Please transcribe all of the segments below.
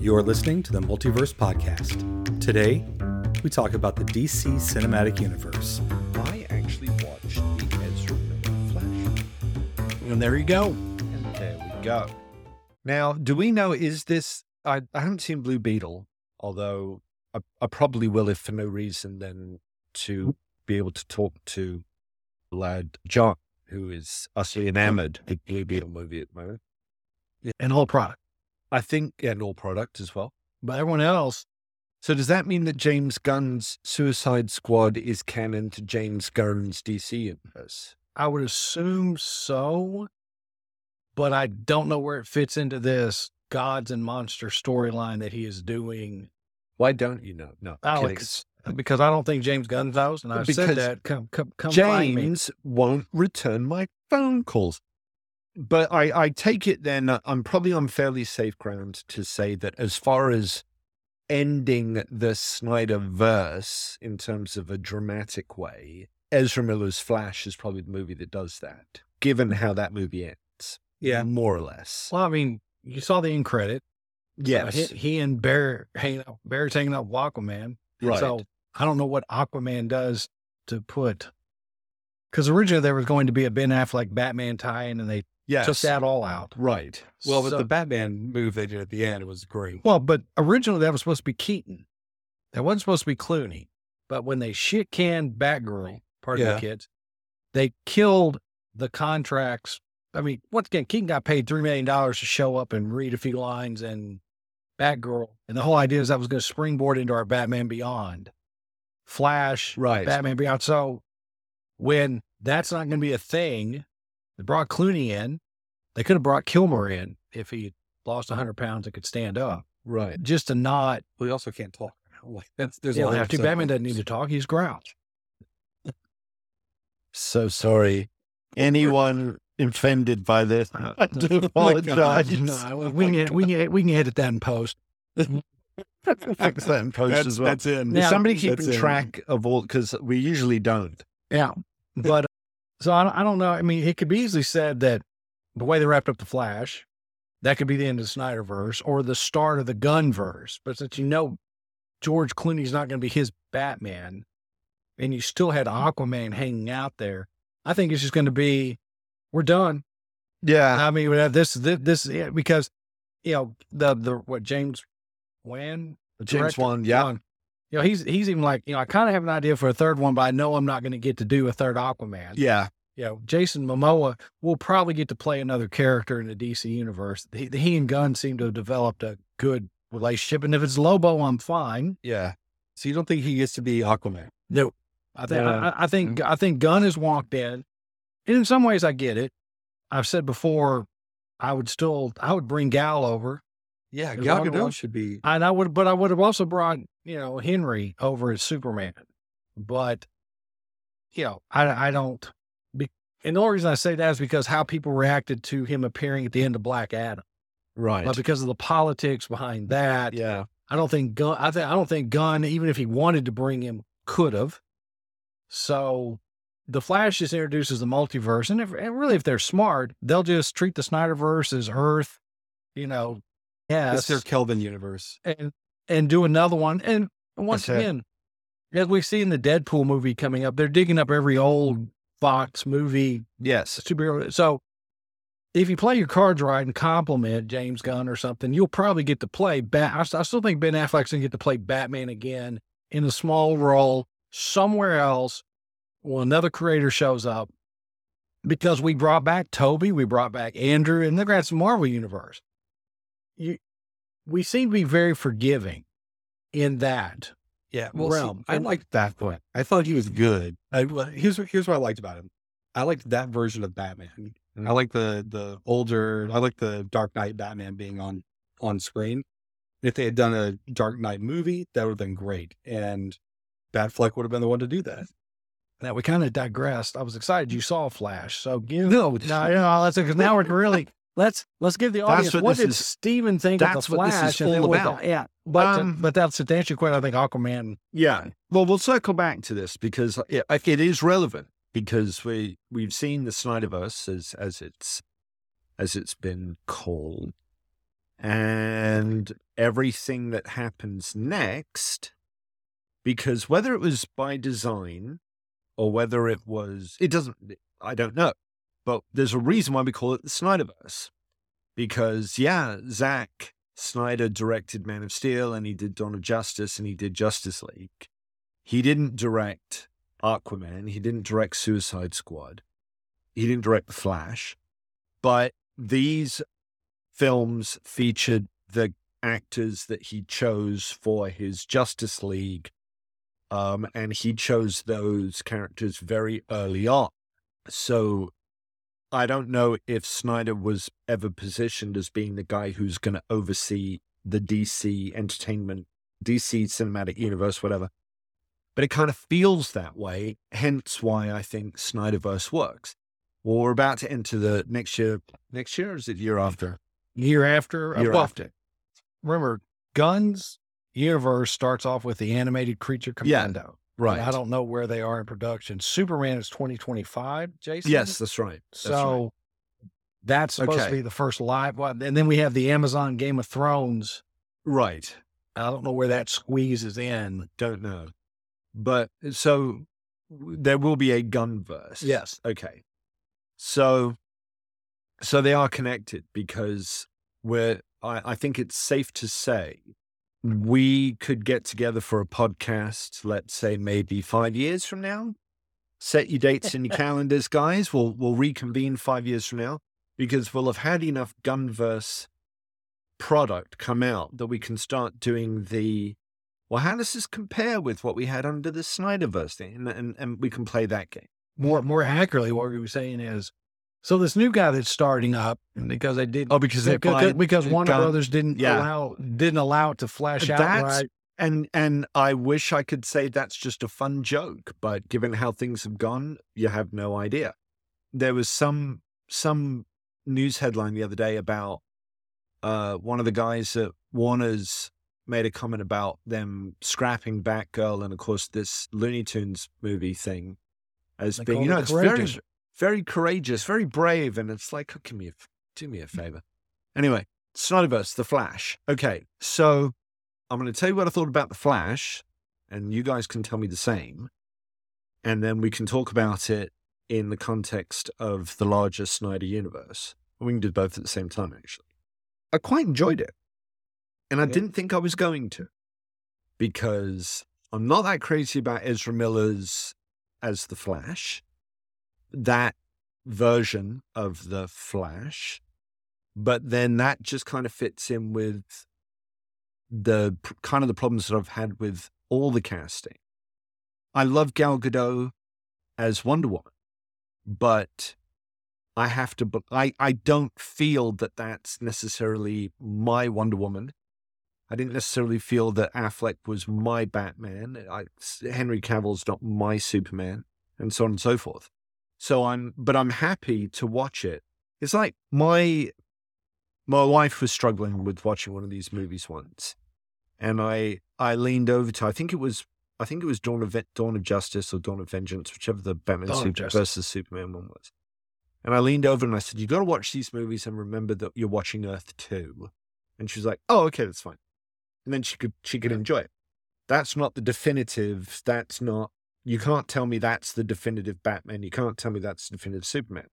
You're listening to the Multiverse Podcast. Today, we talk about the DC Cinematic Universe. I actually watched the Ezra Miller Flash. And there you go. And there we go. Now, do we know, is this, I, I haven't seen Blue Beetle, although I, I probably will if for no reason than to be able to talk to lad John, who is utterly enamored with Blue Beetle movie at the moment. And whole product. I think, and all product as well. But everyone else, So does that mean that James Gunn's Suicide Squad is canon to James Gunn's DC universe? I would assume so. But I don't know where it fits into this gods and monster storyline that he is doing. Why don't you know? No, Alex, because I don't think James Gunn knows, and I've Because said that. Come, come, come. James won't return my phone calls. But I, I take it then, I'm probably on fairly safe ground to say that as far as ending the Snyder verse in terms of a dramatic way, Ezra Miller's Flash is probably the movie that does that, given how that movie ends. Yeah. More or less. Well, I mean, you saw the end credit. Yes. he, he and Bear hanging out, Bear's hanging out with Aquaman. right. So I don't know what Aquaman does to put. Because originally there was going to be a Ben Affleck Batman tie-in, and they yes. took that all out. Right. Well, with So- the Batman move they did at the end, it was great. Well, but originally that was supposed to be Keaton. That wasn't supposed to be Clooney. But when they shit canned Batgirl, pardon Yeah. the kids, they killed the contracts. I mean, once again, Keaton got paid $3 million to show up and read a few lines and Batgirl. And the whole idea is that was going to springboard into our Batman Beyond. Flash, Right. Batman Beyond. So when that's not going to be a thing, they brought Clooney in. They could have brought Kilmer in if he lost 100 pounds and could stand up Right. just to not. We also can't talk. Like that's there's You a don't have to. Batman doesn't need to talk. He's Grouch. So sorry. Anyone offended by this? Uh, I do oh apologize. No, we can we can we can edit that in post. Fix that in post That's, as well. that's in. Is Now- somebody That's keeping in. track of all? Because we usually don't. Yeah, but so I don't, I don't know. I mean, it could be easily said that the way they wrapped up the Flash, that could be the end of the Snyderverse or the start of the Gunverse. But since you know George Clooney's not going to be his Batman, and you still had mm-hmm. Aquaman hanging out there, I think it's just going to be we're done. Yeah. I mean, we have this, this, this, yeah, because you know the the what James Wan, the James Wan, yeah. Wan, you know he's he's even like you know I kind of have an idea for a third one, but I know I'm not going to get to do a third Aquaman. Yeah. You know, Jason Momoa will probably get to play another character in the DC universe. He, he and Gunn seem to have developed a good relationship, and if it's Lobo, I'm fine. Yeah. So you don't think he gets to be Aquaman? No, I think Yeah. I, I think mm-hmm. I think Gunn has walked in, and in some ways I get it. I've said before, I would still I would bring Gal over, Yeah, Gal Gadot should be. and I would, but I would have also brought you know Henry over as Superman, but you know I I don't. Be, and the only reason I say that is because how people reacted to him appearing at the end of Black Adam, Right. but because of the politics behind that, yeah. I don't think Gunn. I think I don't think Gunn, even if he wanted to bring him, could have. So, the Flash just introduces the multiverse, and, if, and really, if they're smart, they'll just treat the Snyderverse as Earth, you know, It's their Kelvin universe. and and do another one. And once That's it. again, as we see in the Deadpool movie coming up, they're digging up every old Fox movie Yes. superhero. So if you play your cards right and compliment James Gunn or something, you'll probably get to play Bat. I, I still think Ben Affleck's gonna get to play Batman again in a small role somewhere else when another creator shows up. Because we brought back Tobey, we brought back Andrew, and they're gonna have some Marvel universe. You, we seem to be very forgiving in that. Yeah. Well, see, realm. I liked that one. I thought he was good. I, here's what- here's what I liked about him. I liked that version of Batman. Mm-hmm. I like the the older. I like the Dark Knight Batman being on on screen. If they had done a Dark Knight movie, that would have been great, and Batfleck would have been the one to do that. Now we kind of digressed. I was excited you saw Flash. So give no, no, know, let's because now we're really let's let's give the audience what what, did is- Steven think of that's the what this is Flash and all about. the- yeah, but to- Um, but that's to answer your question. I think Aquaman. Yeah. Well, we'll circle back to this because it, it is relevant because we we've seen the Snyderverse as as it's as it's been called, and everything that happens next, because whether it was by design or whether it was, it doesn't, I don't know. But there's a reason why we call it the Snyderverse. Because, yeah, Zack Snyder directed Man of Steel and he did Dawn of Justice and he did Justice League. He didn't direct Aquaman. He didn't direct Suicide Squad. He didn't direct The Flash. But these films featured the actors that he chose for his Justice League. Um, and he chose those characters very early on. So I don't know if Snyder was ever positioned as being the guy who's going to oversee the DC entertainment, DC cinematic universe, whatever. But it kind of feels that way, hence why I think Snyderverse works. Well, we're about to enter the next year. Next year, or is it year after? Year after, uh, Year well, after. remember, Gunn's universe starts off with the animated creature Commando. Right. I don't know where they are in production. Superman is 2025, Jason. Yes, that's right. That's right. So that's supposed Okay. to be the first live one. And then we have the Amazon Game of Thrones. Right. I don't know where that squeezes in. Don't know. But uh, so there will be a gun verse. Yes. Okay. So so they are connected because we're I, I think it's safe to say we could get together for a podcast, let's say maybe five years from now. Set your dates in your calendars, guys. We'll we'll reconvene five years from now because we'll have had enough Gunverse product come out that we can start doing the well, how does this compare with what we had under the Snyderverse thing? And, and, and we can play that game. More more accurately, what we were saying is so this new guy that's starting up because they did Oh, because they because, because Warner gun- Brothers didn't Yeah. allow didn't allow it to flash That's- outright. And and I wish I could say that's just a fun joke, but given how things have gone, you have no idea. There was some some news headline the other day about uh, one of the guys at Warner's made a comment about them scrapping Batgirl and of course this Looney Tunes movie thing as They being you know it it's very. Very courageous, very brave, and it's like, oh, give me a, do me a mm. favor. Anyway, Snyderverse, The Flash. Okay, so I'm going to tell you what I thought about The Flash, and you guys can tell me the same, and then we can talk about it in the context of the larger Snyder universe. We can do both at the same time, actually. I quite enjoyed it, and I Yeah. didn't think I was going to, because I'm not that crazy about Ezra Miller's as the Flash that version of the Flash, but then that just kind of fits in with the kind of the problems that I've had with all the casting. I love Gal Gadot as Wonder Woman, but I have to. I I don't feel that that's necessarily my Wonder Woman. I didn't necessarily feel that Affleck was my Batman. I, Henry Cavill's not my Superman, and so on and so forth. So I'm, but I'm happy to watch it. It's like my my wife was struggling with watching one of these movies once, and I I leaned over to I think it was I think it was Dawn of Dawn of Justice or Dawn of Vengeance, whichever the Batman Super- versus Superman one was. And I leaned over and I said, "You got to watch these movies and remember that you're watching Earth 2. And she was like, "Oh, okay, that's fine." And then she could she could enjoy it. That's not the definitive. That's not. You can't tell me that's the definitive Batman. You can't tell me that's the definitive Superman.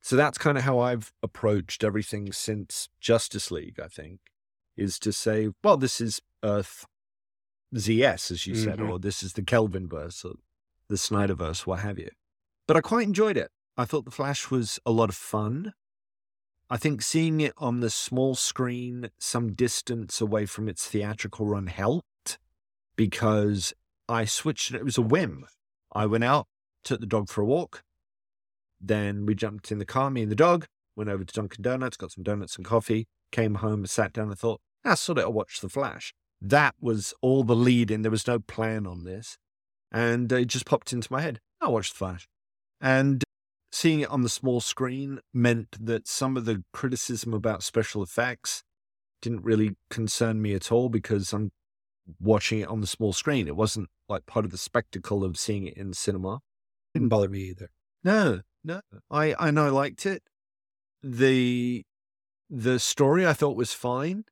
So that's kind of how I've approached everything since Justice League. I think is to say, well, this is Earth ZS, as you said, Mhm. or this is the Kelvin verse or the Snyderverse, what have you. But I quite enjoyed it. I thought The Flash was a lot of fun. I think seeing it on the small screen, some distance away from its theatrical run, helped because I switched. It was a whim. I went out, took the dog for a walk. Then we jumped in the car, me and the dog, went over to Dunkin' Donuts, got some donuts and coffee, came home, sat down and thought, I sort of, watch The Flash. That was all the lead in. There was no plan on this. And it just popped into my head. I'll watch The Flash. And seeing it on the small screen meant that some of the criticism about special effects didn't really concern me at all because I'm watching it on the small screen. It wasn't like part of the spectacle of seeing it in cinema. Didn't bother me either. No, no. I I know I liked it. The The story I thought was fine.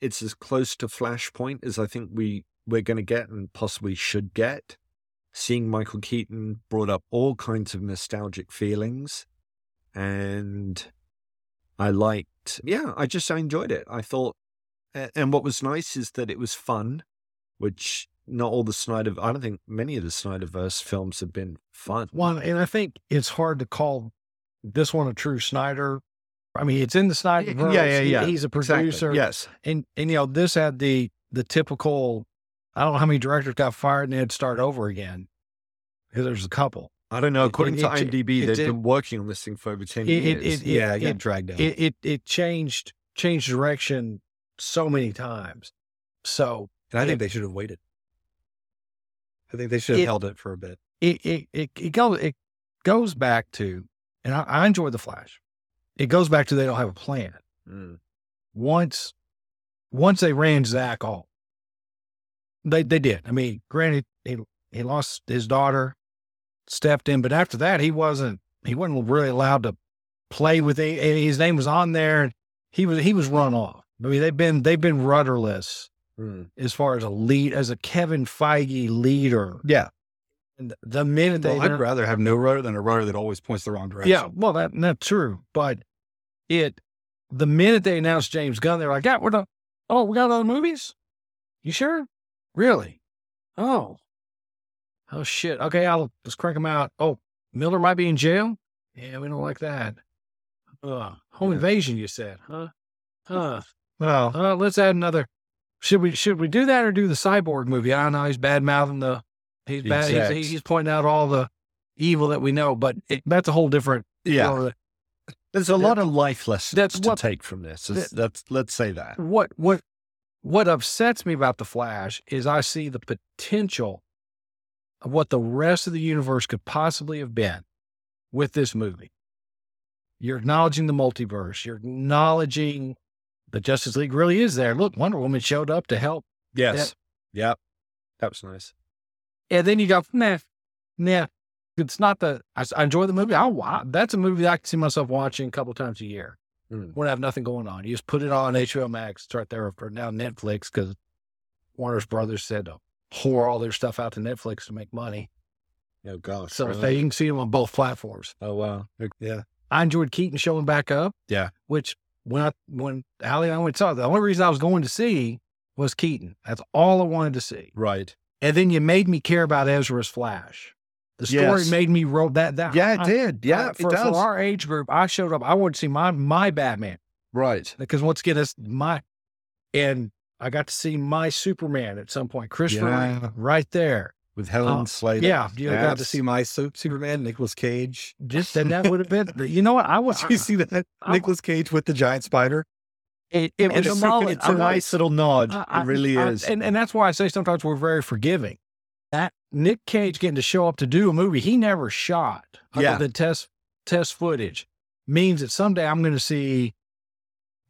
It's as close to Flashpoint as I think we we're going to get and possibly should get. Seeing Michael Keaton brought up all kinds of nostalgic feelings, and I liked. Yeah, I just I enjoyed it. I thought, and what was nice is that it was fun, which not all the Snyder. I don't think many of the Snyderverse films have been fun. One, and I think it's hard to call this one a true Snyder. I mean, it's in the Snyder. Yeah, yeah, yeah. He's a Exactly. producer. Yes. and and you know this had the the typical. I don't know how many directors got fired and they had to start over again. Because there's a couple. I don't know. According it- to it- IMDb, it they've been working on this thing for over ten years. yeah, it got dragged down. It, it it changed changed direction so many times. So and I think they should have waited. I think they should have It- held it for a bit. it it it, it goes it goes back to, and I, I enjoy the Flash. It goes back to they don't have a plan. Mm. Once once they ran Zack off, they they did. I mean, granted, he he lost his daughter, stepped in, but after that, he wasn't he wasn't really allowed to play with it. His name was on there. and He was he was run off. I mean, they've been they've been rudderless Mm. as far as a lead as a Kevin Feige leader. Yeah. And the minute they Well, I'd rather have no rudder than a rudder that always points the wrong direction. yeah, well that that's true, but it the minute they announced James Gunn, they're like, "Yeah, we're done. Oh, we got other movies. You sure? Really? Oh, oh shit. Okay, I'll let's crank them out. Oh, Miller might be in jail. Yeah, we don't like that. Uh, home invasion, you said, huh? Huh. Well, Uh, let's add another. Should we should we do that or do the cyborg movie? I don't know he's bad mouthing the he's bad. He's, Exact. he's pointing out all the evil that we know, but it, that's a whole different. yeah. you know, There's a lot of life lessons That's to what- take from this. That- that's let's say that. what what what upsets me about the Flash is I see the potential of what the rest of the universe could possibly have been with this movie. You're acknowledging the multiverse. You're acknowledging the Justice League really is there. Look, Wonder Woman showed up to help Yes. Yep. That was nice. And then you go, nah, nah. It's not the. I enjoy the movie. I'll watch. That's a movie that I can see myself watching a couple times a year Mm. when I have nothing going on. You just put it on HBO Max. It's right there for now Netflix because Warner's Brothers said to whore all their stuff out to Netflix to make money. Oh gosh. So really? they, you can see them on both platforms. oh wow. Yeah. I enjoyed Keaton showing back up. Yeah. Which when I when Ali and I went saw the only reason I was going to see was Keaton. That's all I wanted to see. Right. And then you made me care about Ezra's Flash. The story Yes. made me roll that that. Yeah, it I- did. Yeah, I- it for, does. for our age group, I showed up. I wanted to see my my Batman right. because once again, it's my and I got to see my Superman at some point. Christopher Yeah. Right there. With Helen Oh, Slater. Yeah, you I got to see my Superman, Nicolas Cage. just and that would have been. You know what? I was. Did you see that? Nicolas Cage with the giant spider. It, it was It's, a it's a nice little nod. I- I- it really I- is. and and that's why I say sometimes we're very forgiving. That Nick Cage getting to show up to do a movie he never shot, Yeah. than test test footage, means that someday I'm going to see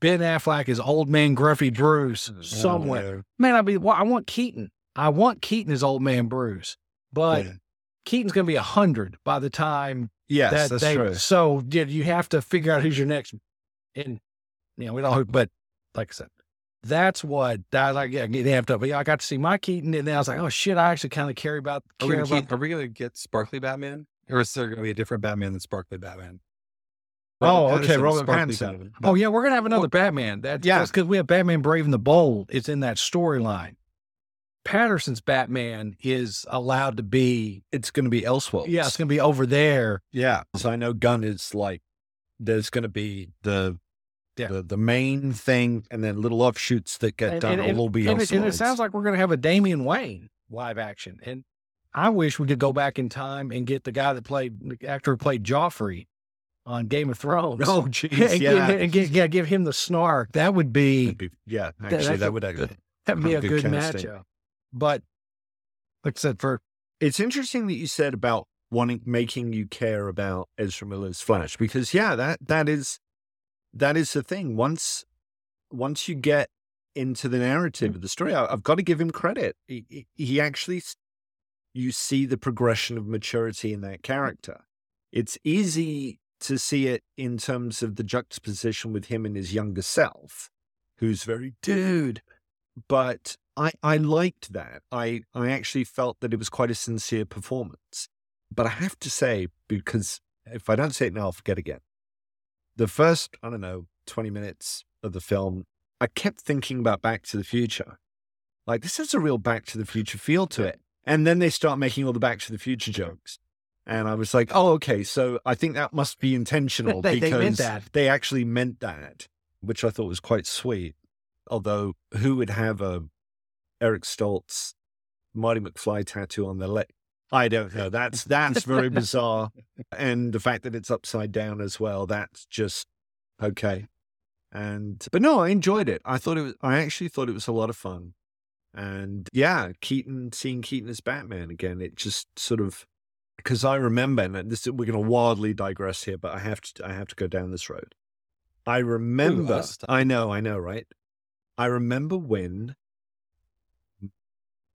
Ben Affleck as old man Gruffy Bruce Mm, somewhere. Man, I be well, I want Keaton. I want Keaton as old man Bruce, but Yeah. Keaton's going to be a hundred by the time yes, that that's they. true. So yeah, you have to figure out who's your next. And you know we don't. But like I said, that's what I like. Yeah, get amped up. But yeah, I got to see my Keaton, and then I was like, oh shit, I actually kind of care about. Are we, Care gonna about keep, are we gonna get Sparkly Batman, or is there gonna be a different Batman than Sparkly Batman? Oh, Robert okay, Pattinson, Robert Pattinson. Batman. oh yeah, we're gonna have another Batman. That's Yeah. because we have Batman Brave and the Bold. It's in that storyline. Pattinson's Batman is allowed to be. It's going to be elsewhere. Yeah, it's gonna be over there. Yeah. So I know Gunn is like, there's going to be the, Yeah. the the main thing, and then little offshoots that get And- done and- will all be and it, and it sounds like we're going to have a Damian Wayne live action. And I wish we could go back in time and get the guy that played the actor who played Joffrey on Game of Thrones. Oh, and, jeez, yeah. and give, yeah, give him the snark. That would be be- yeah, that- actually, that that could- would uh, actually. that'd be a good good matchup. But like I said, for It's interesting that you said about wanting making you care about Ezra Miller's Flash because yeah, that that is that is the thing. Once once you get into the narrative of the story, I, I've got to give him credit. He- he actually, you see the progression of maturity in that character. It's easy to see it in terms of the juxtaposition with him and his younger self, who's very dude. But I, I liked that. I, I actually felt that it was quite a sincere performance. But I have to say, because if I don't say it now, I'll forget again. The first, I don't know, 20 minutes of the film, I kept thinking about Back to the Future. Like, this has a real Back to the Future feel to it. And then they start making all the Back to the Future jokes. And I was like, oh, okay. So I think that must be intentional They- they because meant that. they actually meant that, which I thought was quite sweet. Although, who would have a Eric Stoltz, Marty McFly tattoo on their leg? I don't know. That's that's very bizarre, and the fact that it's upside down as well. That's just okay. And but no, I enjoyed it. I thought it was. I actually thought it was a lot of fun. And yeah, Keaton seeing Keaton as Batman again. It just sort of because I remember, and this we're going to wildly digress here, but I have to I have to go down this road. I remember. us. I know, I know, right? I remember when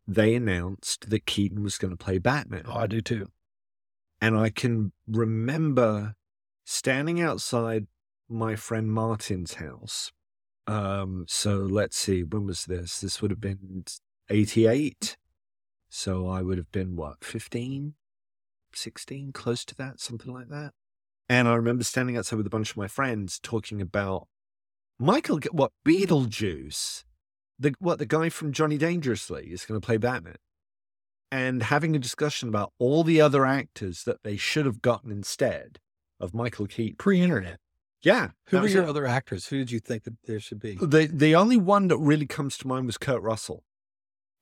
they announced that Keaton was going to play Batman. Oh, I do too. And I can remember standing outside my friend Martin's house. Um, so let's see, when was this? This would have been 88. So I would have been what, 15, 16, close to that, something like that. And I remember standing outside with a bunch of my friends talking about Michael, what, Beetlejuice? The, what, the guy from Johnny Dangerously is going to play Batman and having a discussion about all the other actors that they should have gotten instead of Michael Keaton. Pre-internet. Yeah. Who were your it. other actors? Who did you think that there should be? The, the only one that really comes to mind was Kurt Russell.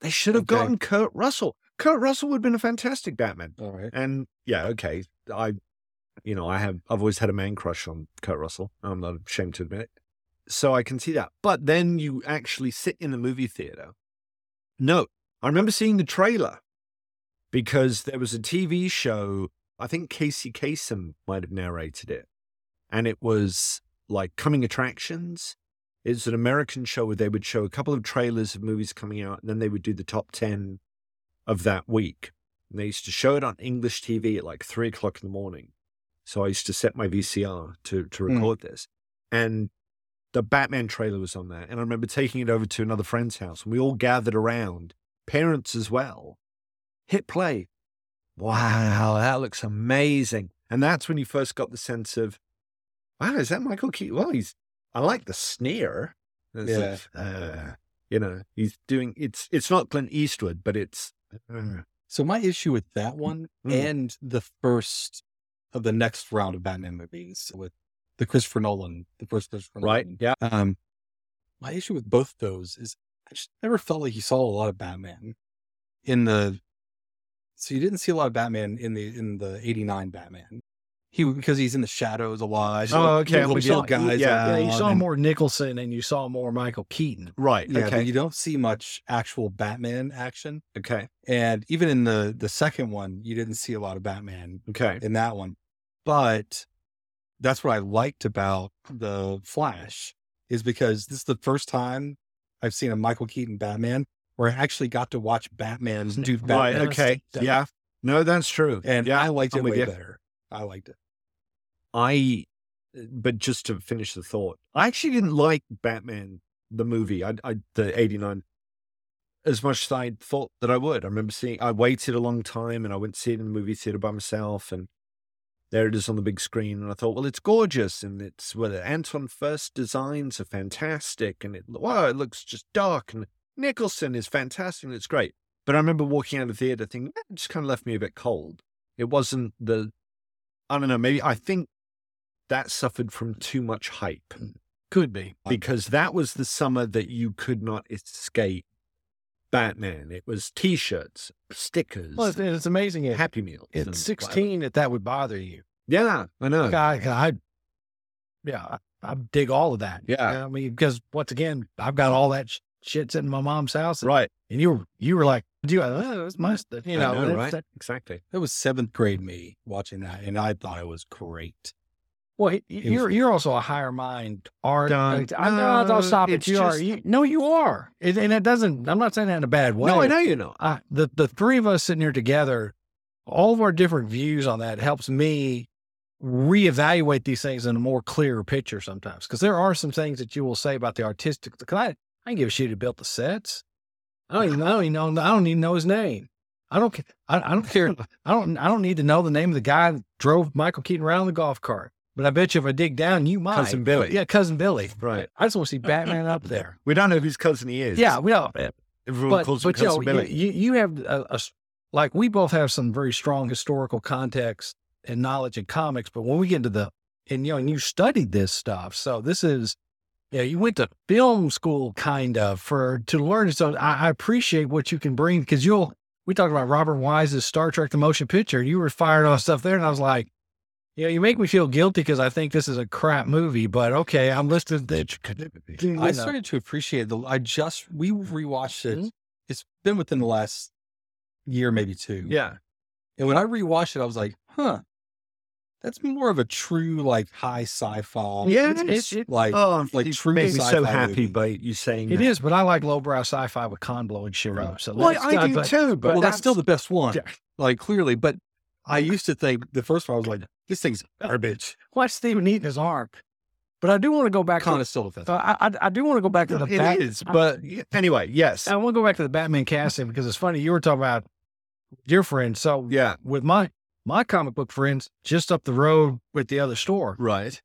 They should have Okay. gotten Kurt Russell. Kurt Russell would have been a fantastic Batman. All right. And yeah, okay. I, you know, I have, I've always had a man crush on Kurt Russell. I'm not ashamed to admit it. So I can see that. But then you actually sit in the movie theater. No, I remember seeing the trailer because there was a TV show. I think Casey Kasem might have narrated it. And it was like coming attractions. It's an American show where they would show a couple of trailers of movies coming out and then they would do the top 10 of that week. And they used to show it on English TV at like three o'clock in the morning. So I used to set my VCR to, to Hmm. record this. And the Batman trailer was on there. And I remember taking it over to another friend's house and we all gathered around, parents as well. Hit play. Wow, that looks amazing. And that's when you first got the sense of, wow, is that Michael Keaton? Well, he's, I like the sneer. It's Yeah. like, uh, you know, he's doing, it's, it's not Clint Eastwood, but it's, uh, So my issue with that one Mm. and the first of the next round of Batman movies with the Christopher Nolan, the first Christopher right. Nolan. Yeah. Um, my issue with both those is I just never felt like you saw a lot of Batman in the. So you didn't see a lot of Batman in the in the '89 Batman. He because he's in the shadows a lot. Oh, okay, Little you. guys. Yeah, Yeah, you saw and- more Nicholson and you saw more Michael Keaton. Right. Yeah, okay. you don't see much actual Batman action. okay. And even in the the second one, you didn't see a lot of Batman Okay. in that one. But that's what I liked about the Flash is because this is the first time I've seen a Michael Keaton Batman where I actually got to watch Batman do Batman. Right. Okay. stuff. Yeah. No, that's true. And yeah, I liked it I'm with way you. better. I liked it. I, uh, but just to finish the thought, I actually didn't like Batman the movie. I, I the '89 as much as I thought that I would. I remember seeing. I waited a long time, and I went to see it in the movie theater by myself, and there it is on the big screen. And I thought, well, it's gorgeous, and it's well, Anton Furst designs are fantastic, and it wow, it looks just dark, and Nicholson is fantastic, and it's great. But I remember walking out of the theater thinking, "Eh, it just kind of left me a bit cold. It wasn't the, I don't know, maybe I think that suffered from too much hype Could be. because that was the summer that you could not escape Batman. It was T-shirts, stickers, Well, it's, it's amazing. At, Happy Meal. at 16 that that would bother you. Yeah, I know. Like, I, I, yeah, I, I dig all of that. Yeah. I mean, because once again, I've got all that sh- shit sitting in my mom's house. And, Right. and you were, you were like, do you, oh, it's my stuff. You know, know, right? that- Exactly. It was seventh grade me watching that, and I thought it was great. Well, you're, you're also a higher mind art. Dun- I know, no, don't stop it. You are. You, no, you are. It, and it doesn't, I'm not saying that in a bad way. No, I know you know. I, the the three of us sitting here together, all of our different views on that helps me reevaluate these things in a more clearer picture sometimes. Because there are some things that you will say about the artistic. Cause I, I didn't give a shit who built the sets. I don't even, I don't even know. I don't even know his name. I don't. I, I don't care. I don't. I don't need to know the name of the guy that drove Michael Keaton around the golf cart. But I bet you if I dig down, you might. Cousin Billy. Yeah, cousin Billy. Right. I just want to see Batman up there. We don't know whose cousin he is. Yeah, we know. Everyone But calls him but you know, cousin you, Billy. you you have a, a like we both have some very strong historical context and knowledge in comics. But when we get into the and you know and you studied this stuff, so this is yeah you went to film school kind of for to learn. So I, I appreciate what you can bring because you'll we talked about Robert Wise's Star Trek: The Motion Picture. You were firing off stuff there, and I was like. You know, you make me feel guilty because I think this is a crap movie, but okay, I'm listening. To, you I started to appreciate the. I just we rewatched it. Mhm. It's been within the last year, maybe two. yeah. And when I rewatched it, I was like, huh, that's more of a true like high sci-fi. Yeah, It's- it's- it- like Oh, like you true made me so happy movie. by you saying It that. is, but I like lowbrow sci-fi with con blowing shit up. So Well, I not- do but- too, but well, that's, still the best one. Yeah. Like clearly, but I used to think the first one I was like, this thing's garbage. Watch Stephen eating his arm. But I do want to go back Kind to. of still uh, I, I I do want to go back to the It Bat- is, but y- anyway, yes. I want to go back to the Batman casting because it's funny. You were talking about your friends. So Yeah. with my my comic book friends, just up the road with the other store, Right.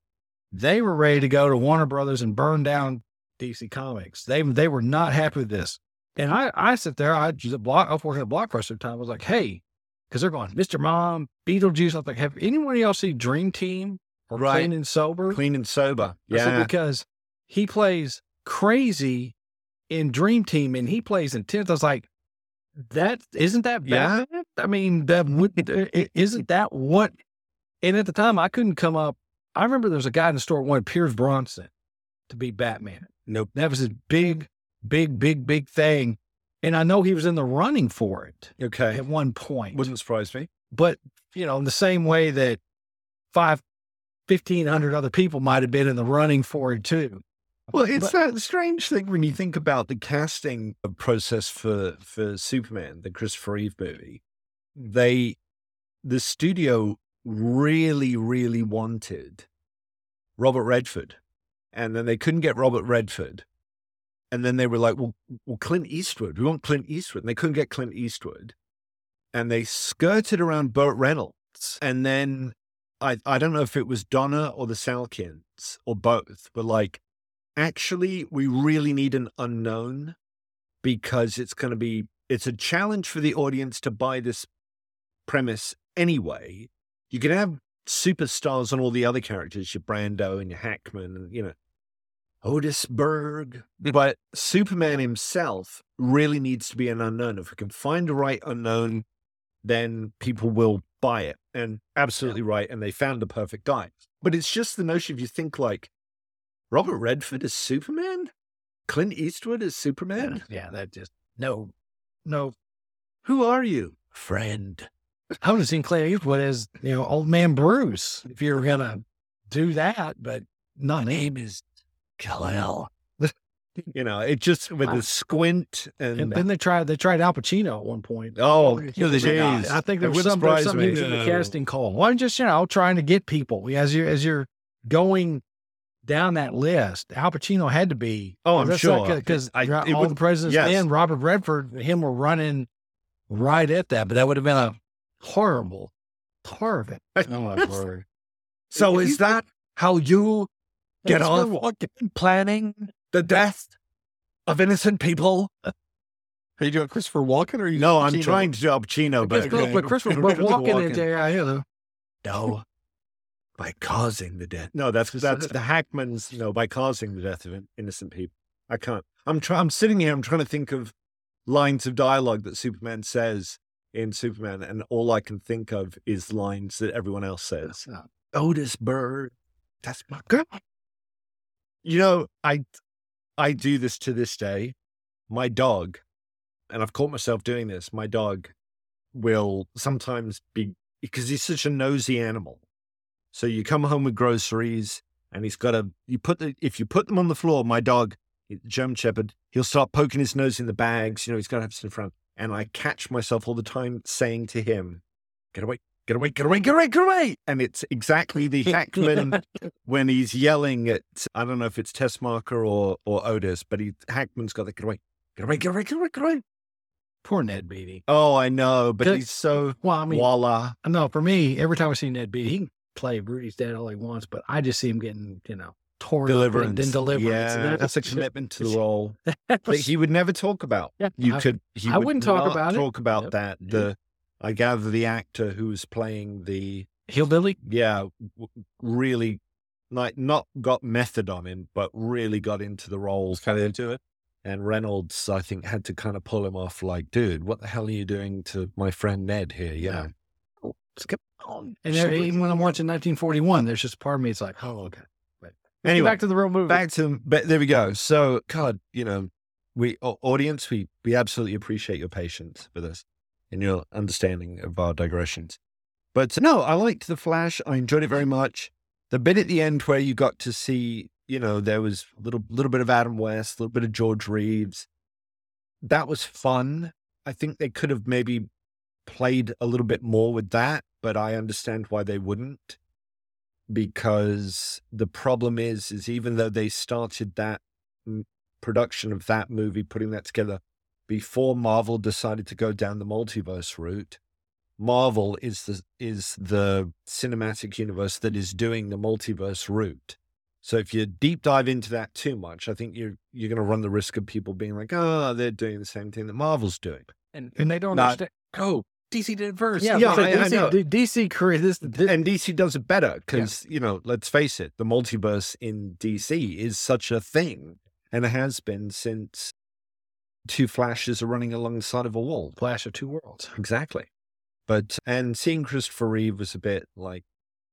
they were ready to go to Warner Brothers and burn down DC Comics. They they were not happy with this. And I I sit there. I was at block. I was working at Blockbuster time. I was like, hey, because they're going, Mr. Mom, Beetlejuice. I was like, have anyone else see Dream Team or Right. Clean and Sober? Clean and sober. I said, Yeah. because he plays crazy in Dream Team and he plays intense. I was like, that isn't that Yeah. bad? I mean, that would uh, isn't that what? And at the time, I couldn't come up. I remember there was a guy in the store wanted Pierce Brosnan to be Batman. Nope. That was his big, big, big, big thing. And I know he was in the running for it Okay. at one point. Wouldn't surprise me. but, you know, in the same way that five, 1,500 other people might have been in the running for it too. Well, it's But- that strange thing when you think about the casting process for for Superman, the Christopher Reeve movie. They, the studio really, really wanted Robert Redford, and then they couldn't get Robert Redford, and then they were like, "Well, well, Clint Eastwood. We want Clint Eastwood," and they couldn't get Clint Eastwood, and they skirted around Burt Reynolds, and then I I don't know if it was Donner or the Salkinds or both, but like actually we really need an unknown because it's going to be it's a challenge for the audience to buy this premise anyway you can have superstars on all the other characters your brando and your hackman and you know otis berg mm. but superman himself really needs to be an unknown if we can find the right unknown then people will buy it and absolutely right and they found the perfect guy but it's just the notion if you think like Robert Redford is Superman? Clint Eastwood is Superman? Yeah, that just no, no. Who are you? Friend. I would have seen Clay Eastwood as you know old man Bruce if you were gonna do that, but not name is Kal-El. You know, it just with Wow. the squint and, And then they tried they tried Al Pacino at one point. oh, No, they did not. jeez. I think there It was wouldn't some, there was me. he was in the casting call. Well, I'm just you know trying to get people as you as you're going down that list. Al Pacino had to be. Oh, I'm sure. because I- all would- the presidents yes. then Robert Redford and him were running right at that, but that would have been a horrible, horrible. Oh my word! So is that how you get It's on for planning the death of innocent people? Are you doing Christopher Walken or are you? No, I'm Pacino? trying to do Al Pacino, but, But, but Christopher but walking in there, you know, no, by causing the death. No, that's that's the Hackman's. No, by causing the death of innocent people. I can't. I'm trying. I'm sitting here. I'm trying to think of lines of dialogue that Superman says in Superman, and all I can think of is lines that everyone else says. Otis Bird, that's my girl. You know, I I do this to this day. My dog, and I've caught myself doing this. My dog will sometimes be because he's such a nosy animal. So you come home with groceries, and he's got a. You put the if you put them on the floor, my dog, German Shepherd, he'll start poking his nose in the bags. You know, he's got to have stuff in front. And I catch myself all the time saying to him, "Get away, get away, get away, get away, get away. And it's exactly the Hackman when he's yelling at, I don't know if it's Teschmacher or, or Otis, but he, Hackman's got the get away, get away, get away, get away, get away. Poor Ned Beatty. Oh, I know, but he's so Well, I mean, voila. no, for me, every time I see Ned Beatty, he can play Rudy's dad all he wants, but I just see him getting, you know, torn up Deliverance. and then deliverance. Yeah, And that's a commitment to the role that that he would never talk about. yeah, You I- could, he I would wouldn't talk not about it. talk about Yep. that. The, I gather the actor who was playing the, hillbilly. yeah, w- really, like, not got method on him, but really got into the role. was kind of into it. And Reynolds, I think, had to kind of pull him off, like, dude, what the hell are you doing to my friend Ned here? You Yeah. know, oh, Skip on. And there, even when I'm watching 1941, there's just part of me, it's like, oh, okay. anyway, Back to the real movie. back to but there we go so god you know we audience we we absolutely appreciate your patience with us and your understanding of our digressions. But no i liked the flash. I enjoyed it very much. The bit at the end where you got to see you know there was a little little bit of adam west a little bit of george reeves. That was fun. I think they could have maybe played a little bit more with that but i understand why they wouldn't because the problem is is even though they started that production of that movie putting that together before marvel decided to go down the multiverse route marvel is the is the cinematic universe that is doing the multiverse route so if you deep dive into that too much i think you're you're going to run the risk of people being like oh they're doing the same thing that marvel's doing and, and they don't Not- understand. Oh, DC did it first. Yeah, Yeah, but I- I DC, know. DC created this. this and DC does it better because you know, let's face it, the multiverse in DC is such a thing, and it has been since two flashes are running alongside of a wall. Flash of Two Worlds. Exactly, but and seeing Christopher Reeve was a bit like,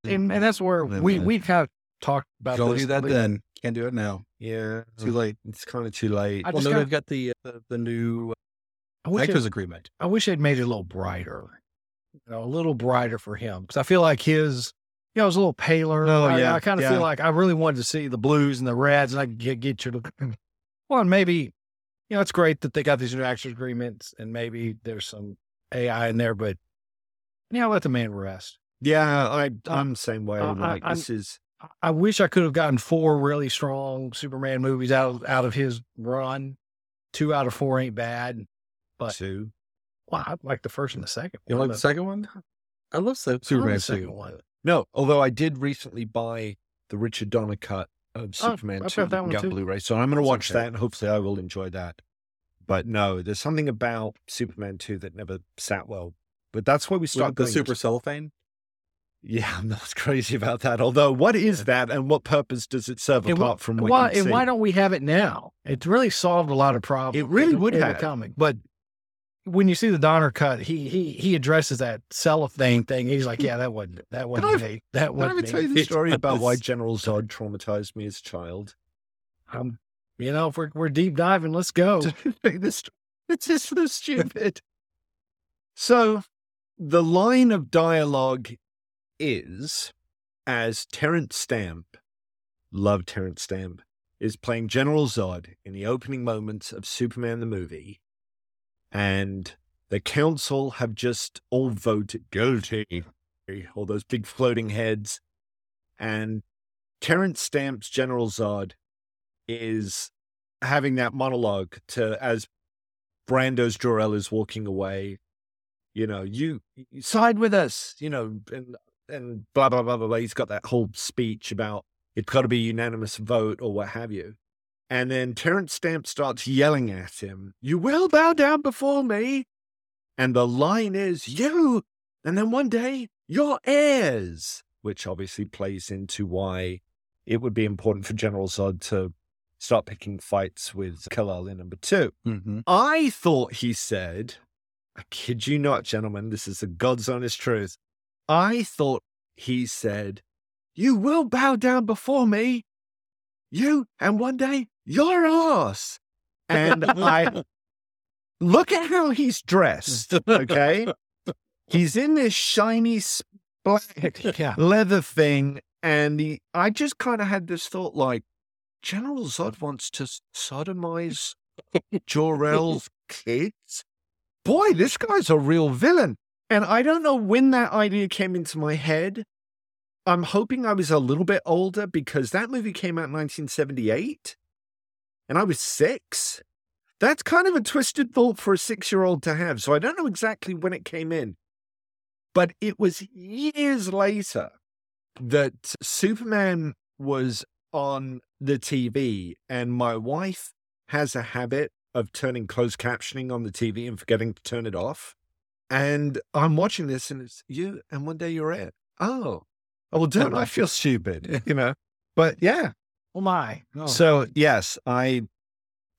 And, and that's where we, we kind of talked about Go this. do that but then. Can't do it now. yeah, Too late. it's kind of too late. I well, no, they've got the, uh, the the new I wish, actors it, agreement. I wish they'd made it a little brighter. You know, a little brighter for him. Because I feel like his, you know, it was a little paler. Oh, I, yeah, I kind of yeah. feel like I really wanted to see the blues and the reds, and I could get, get you to. Well, maybe, you know, it's great that they got these new actors agreements, and maybe there's some AI in there, but, you know, let the man rest. yeah, I I'm the same way. uh, I- like I'm- this is I- I wish I could have gotten four really strong Superman movies out of, out of his run. Two out of four ain't bad. But two. well, I like the first and the second. You one, like the second one? I love the I love Superman the second two. one. No, although I did recently buy the Richard Donner cut of oh, Superman Oh, I've 2 got that one got too. Blu-ray, so I'm going to watch okay. that and hopefully I will enjoy that. But no, there's something about Superman 2 that never sat well. But that's why we start With the going super cellophane. Yeah, I'm not crazy about that. Although, what is that and what purpose does it serve And wh- apart from what why, you and why don't we have it now? It's really solved a lot of problems. It really in- would in the have. comic, but when you see the Donner cut, he he he addresses that cellophane thing. He's like, "Yeah, that wasn't that wasn't I- me. That Can I wasn't ever tell you the story about why General Zod traumatized me as a child? Um, you know, if we're we're deep diving, let's go. this it's just so stupid. So the line of dialogue is as Terence Stamp, love Terence Stamp, is playing General Zod in the opening moments of Superman the movie, and the council have just all voted guilty, all those big floating heads, and Terence Stamp's General Zod is having that monologue to as Brando's Jor-El is walking away, you know, you, you side with us, you know, and and blah blah blah blah blah. He's got that whole speech about it's got to be a unanimous vote or what have you. And then Terence Stamp starts yelling at him, You will bow down before me. And the line is, You. And then one day, your heirs, which obviously plays into why it would be important for General Zod to start picking fights with Kal-El in number two. Mm-hmm. I thought he said, I kid you not, gentlemen, this is the God's honest truth. I thought he said, You will bow down before me. You, and one day, your ass. And I look at how he's dressed, okay? He's in this shiny black yeah, leather thing. And he, I just kind of had this thought like, General Zod wants to sodomize Jor-El's kids? Boy, this guy's a real villain. And I don't know when that idea came into my head. I'm hoping I was a little bit older because that movie came out in 1978 and I was six. That's kind of a twisted thought for a six year old to have. So I don't know exactly when it came in. But it was years later that Superman was on the TV, and my wife has a habit of turning closed captioning on the TV and forgetting to turn it off. And I'm watching this, and it's you, and one day you're it. Oh, oh well, don't I feel stupid? You know, but yeah. Oh my. Oh. So yes, I.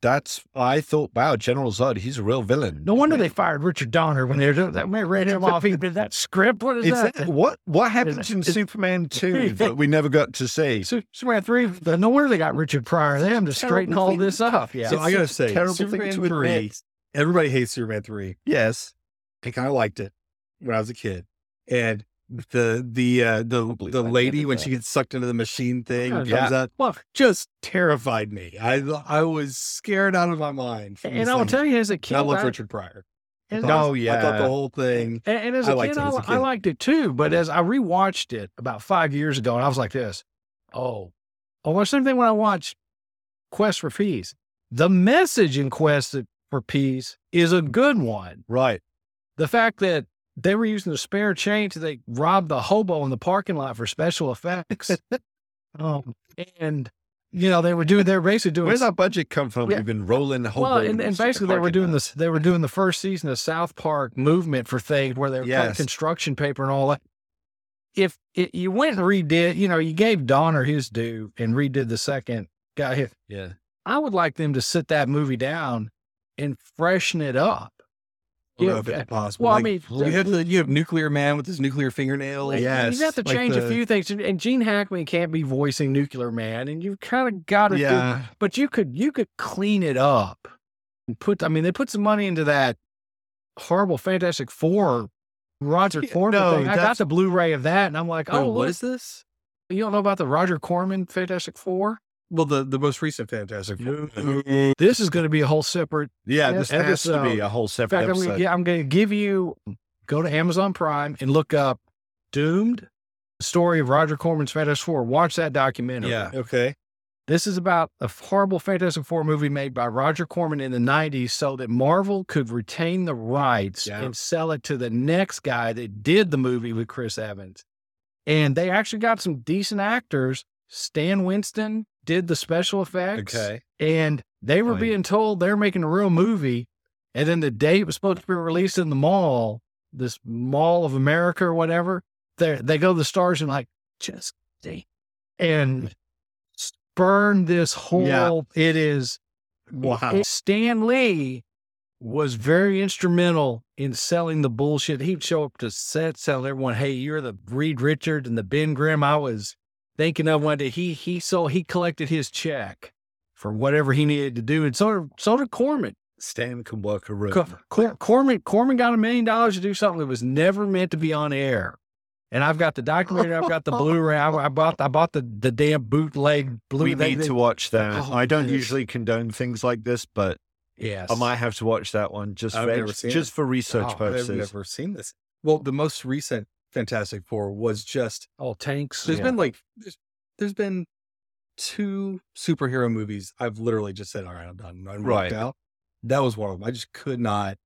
That's I thought. Wow, General Zod, he's a real villain. no wonder they fired Richard Donner when they were doing that. They read him off, he did that script. What is, Is that? that, what what happened Is- in Superman two that we never got to see? Su- Superman three. No wonder they got Richard Pryor. They have to straighten all thing. this up. Yeah. So I gotta say, terrible thing Superman to three. Everybody hates Superman three. Yes, I kind of liked it when I was a kid, and the the uh, the the lady when that. she gets sucked into the machine thing Yeah. comes out well, just terrified me. I I was scared out of my mind. and I thing. tell you, as a kid, I loved I- Richard Pryor. as- Oh, I yeah. I thought the whole thing. And, and as I a kid, it I, as a I kid. liked it too. But as I rewatched it about five years ago, and I was like this, oh, oh, well, same thing when I watched Quest for Peace. The message in Quest for Peace is a good one. right. The fact that they were using the spare change, they robbed the hobo in the parking lot for special effects. um, and you know they were doing, they were basically doing Where's our budget come from? Yeah. We've been rolling the whole. well, and, and basically they were doing this. They were doing the first season of South Park movement for things where they were Yes. construction paper and all that. If it, you went and redid, you know, you gave Donner his due and redid the second guy. Yeah. I would like them to sit that movie down and freshen it up. I Yeah, know if it's possible. Well, I Like, mean, you have the you have Nuclear Man with his nuclear fingernails. Like, Yes, you have to like change a few things, and- Gene Hackman can't be voicing Nuclear Man, and you've kind of got to do Yeah. but you could you could clean it up and put i mean they put some money into that horrible fantastic four roger Yeah, corman no, thing i got the blu-ray of that and i'm like oh, Wait, oh what look, is this? you don't know about the roger corman fantastic four Well, the the most recent Fantastic Four. this is going to be a whole separate Yeah. This has to be a whole separate. in fact i'm gonna, yeah, I'm going to give you go to amazon prime and look up doomed the story of roger corman's fantastic four watch that documentary Yeah. Okay. This is about a horrible Fantastic Four movie made by Roger Corman in the 90s so that Marvel could retain the rights Yeah. and sell it to the next guy that did the movie with Chris Evans. And they actually got some decent actors. Stan Winston did the special effects. Okay. And they were Oh, yeah. being told they're making a real movie. And then the day it was supposed to be released in the mall, this Mall of America or whatever, they they go to the stars and like, just stay. And mm. burn this whole Yeah. it is Wow. Stan Lee was very instrumental in selling the bullshit. He'd show up to set, tell everyone, "Hey, you're the Reed Richard and the Ben Grimm I was thinking of one day." He he so he collected his check for whatever he needed to do, and so did, so did Corman. Stan can work a room. Cor- Cor- Corman Corman got a million dollars to do something that was never meant to be on air. And I've got the documentary. I've got the Blu-ray. I, I bought. I bought the the damn bootleg Blu. Ray. We need to watch oh, that. Oh, I don't yes. usually condone things like this, but Yes. I might have to watch that one just I've for never seen just for research Oh, I've purposes. never seen this. Well, the most recent Fantastic Four was just all tanks. There's Yeah. been like there's, there's been two superhero movies. I've literally just said, all right, I'm done. I'm Right. out. That was one of them. I just could not.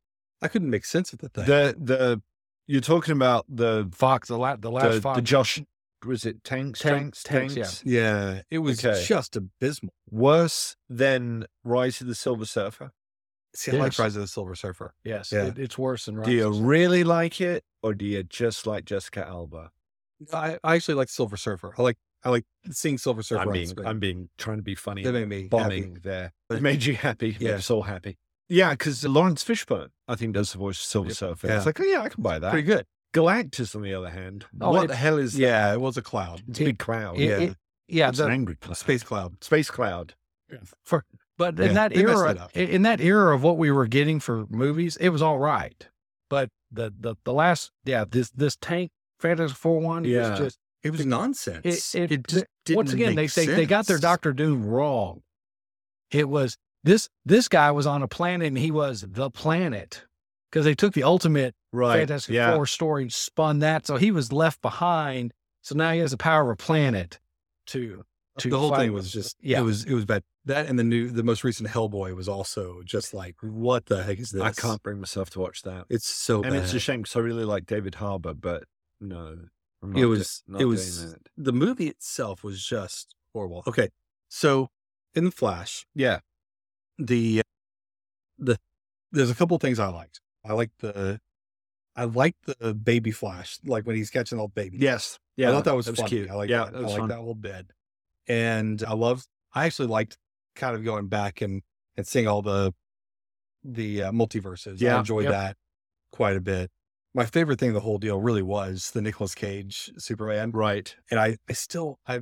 I couldn't make sense of the thing. The the you're talking about the Fox. The la- the last the, Fox. the Josh was it tanks Tanks, tanks Tanks, yeah, it was Okay. just abysmal. worse than Rise of the Silver Surfer. See, I like Rise of the Silver Surfer. yes. Yeah. It, it's worse than. Rise. Do you really like it, or do you just like Jessica Alba? I, I actually like Silver Surfer. I like I like seeing Silver Surfer I'm being. I'm being trying to be funny. That made me bombing happy. there. It made you happy. Yeah. Yeah, all happy. Yeah, because Laurence Fishburne, I think, does the voice of Silver Yep. Surfer. Yeah. It's like, oh yeah, I can buy that. Pretty good. Galactus, on the other hand, Oh, what it- the hell is that? Yeah, it was a cloud. It's a big cloud. It- yeah. yeah. it's an angry cloud. Space cloud. Space cloud. But Yeah, in that era, in that era of what we were getting for movies, it was all right. But the the the last, yeah, this this Trank Fantastic Four one, Yeah. was just It was nonsense. it, it, just didn't once again they make they, they got their. Doctor Doom wrong. It was this this guy was on a planet and he was the planet because they took the ultimate right. Fantastic yeah. Four story and spun that. So he was left behind. So now he has the power of a planet to to the whole thing was just Yeah. it was it was bad. That and the new the most recent Hellboy was also just like what the heck is this? I can't bring myself to watch that. It's so and bad. it's a shame because I really like David Harbour, but no, it was it was that. the movie itself was just horrible. Okay, so in the Flash, yeah, the the there's a couple things I liked. I like the I like the baby Flash, like when he's catching all the babies. yes, yeah. I thought that was, that was cute. I like yeah, that. that I like that whole bit. And I love I actually liked kind of going back and and seeing all the the uh, multiverses. Yeah, I enjoyed yep. that quite a bit. My favorite thing the whole deal really was the Nicolas Cage Superman. Right, And I I still I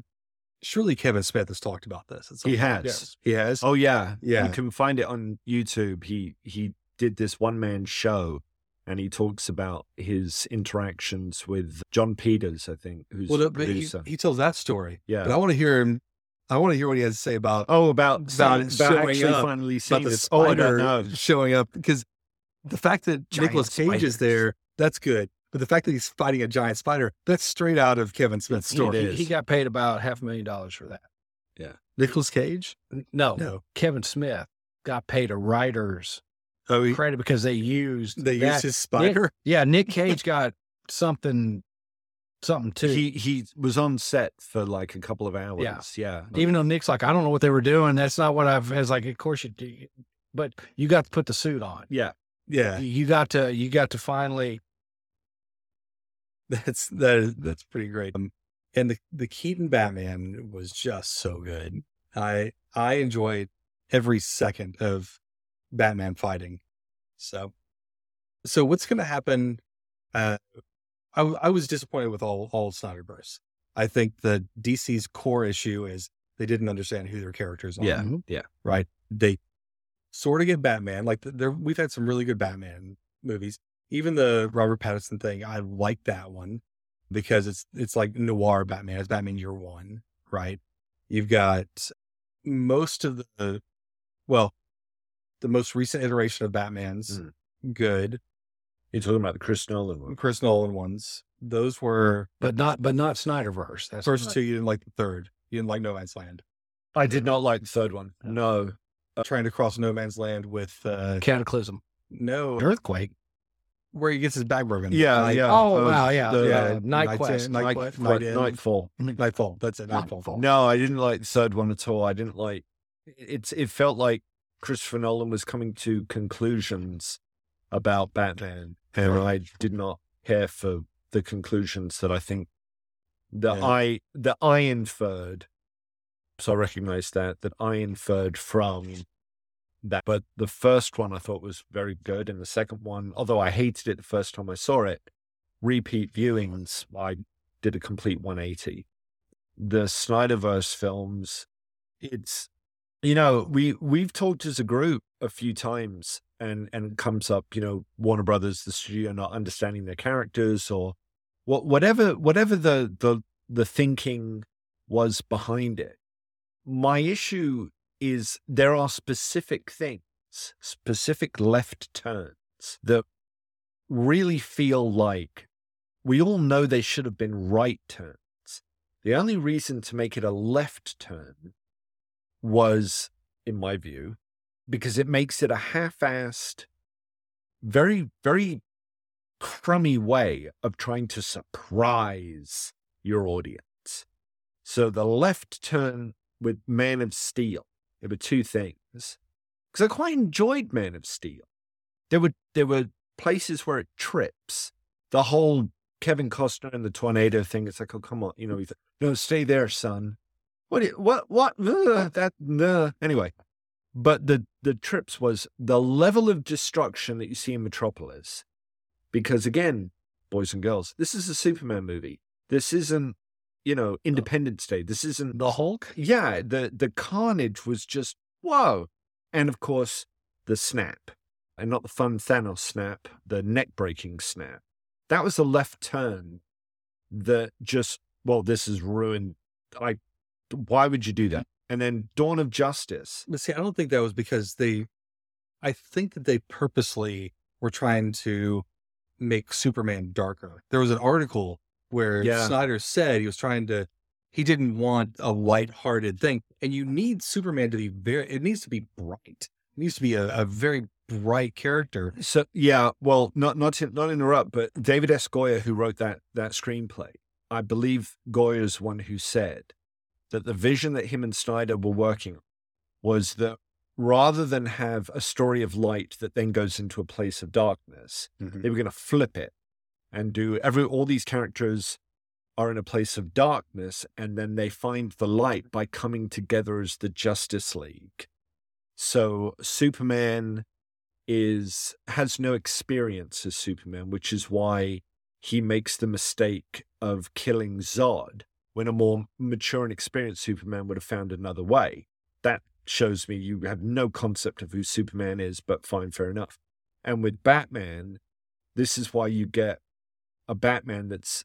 surely Kevin Smith has talked about this. he point. has. Yes, he has. Oh yeah, Yeah. You can find it on YouTube. He he did this one man show, and he talks about his interactions with Jon Peters, I think, who's well, the no, he, producer. he tells that story. yeah. But I want to hear him. I want to hear what he has to say about oh, about about about, showing actually up, finally seeing about the this. Oh, I spider don't know. showing up because the fact that Giant Nicolas Cage is there, that's good. But the fact that he's fighting a giant spider, that's straight out of Kevin Smith's story. He, he got paid about half a million dollars for that. Yeah, Nicolas Cage? No, No. Kevin Smith got paid a writer's Oh, he, credit because they used they that. used his spider. Yeah, Nick Cage got something, something too. He he was on set for like a couple of hours. Yeah. yeah. Even though Nick's like, I don't know what they were doing. That's not what I've. As like, of course you do, but you got to put the suit on. yeah. Yeah, You got to. You got to finally. that's that is that's pretty great. Um, and the the Keaton Batman was just so good. I I enjoyed every second of Batman fighting. So, so what's going to happen? Uh, I was disappointed with all all Snyderverse. I think the DC's core issue is they didn't understand who their characters are. Yeah. Mhm. Yeah. right. They sort of get Batman. Like there, we've had some really good Batman movies. Even the Robert Pattinson thing, I like that one because it's it's like noir Batman. It's Batman Year One, right? You've got most of the, well, the most recent iteration of Batman's Mm. good. You're talking about the Chris Nolan one. Chris Nolan ones. Those were But not. But not Snyderverse. That's first not- two. You didn't like the third. You didn't like No Man's Land. I did not like the third one. No. Trying to cross No Man's Land with uh Cataclysm, no, earthquake. where he gets his back broken. Yeah, Night- yeah. Oh uh, wow, yeah, the- yeah. uh, Night Night Quest. Night Night, Quest, Night- Night Knightfall. Knightfall. That's it. Knightfall. Knightfall. No, I didn't like the third one at all. I didn't like it's it felt like Christopher Nolan was coming to conclusions about Batman. And I did not care for the conclusions that I think that Yeah. I that I inferred. So I recognized that that I inferred from that. But the first one I thought was very good, and the second one, although I hated it the first time I saw it, repeat viewings, I did a complete 180 the Snyderverse films, it's you know we we've talked as a group a few times, and and comes up you know Warner Brothers, the studio not understanding their characters or what whatever whatever the the the thinking was behind it. My issue is there are specific things, specific left turns that really feel like we all know they should have been right turns. The only reason to make it a left turn was, in my view, because it makes it a half assed, very, very crummy way of trying to surprise your audience. So the left turn with Man of Steel, there were two things. Because I quite enjoyed Man of Steel. There were there were places where it trips. The whole Kevin Costner and the tornado thing. It's like, oh come on, you know, no, stay there, son. What? do you- What? What? Ugh, that? Uh. Anyway, but the the trips was the level of destruction that you see in Metropolis, because again, boys and girls, this is a Superman movie. This isn't, you know, Independence Day. This isn't The Hulk. yeah, the the carnage was just whoa, and of course the snap, and not the fun Thanos snap, the neck breaking snap. That was a left turn that just well, this is ruined. Like, why would you do that? And then Dawn of Justice. But see, I don't think that was because they, I think that they purposely were trying to make Superman darker. There was an article where Yeah. Snyder said he was trying to, he didn't want a light-hearted thing, and you need Superman to be very. It needs to be bright. It needs to be a, a very bright character. So yeah, well, not not to, not interrupt, but David S. Goyer, who wrote that that screenplay, I believe Goyer's one who said that the vision that him and Snyder were working on was that rather than have a story of light that then goes into a place of darkness, mm-hmm. they were going to flip it and do every all these characters are in a place of darkness and then they find the light by coming together as the Justice League. So Superman is has no experience as Superman, which is why he makes the mistake of killing Zod when a more mature and experienced Superman would have found another way. That shows me you have no concept of who Superman is, but fine, fair enough. And with Batman, this is why you get a Batman that's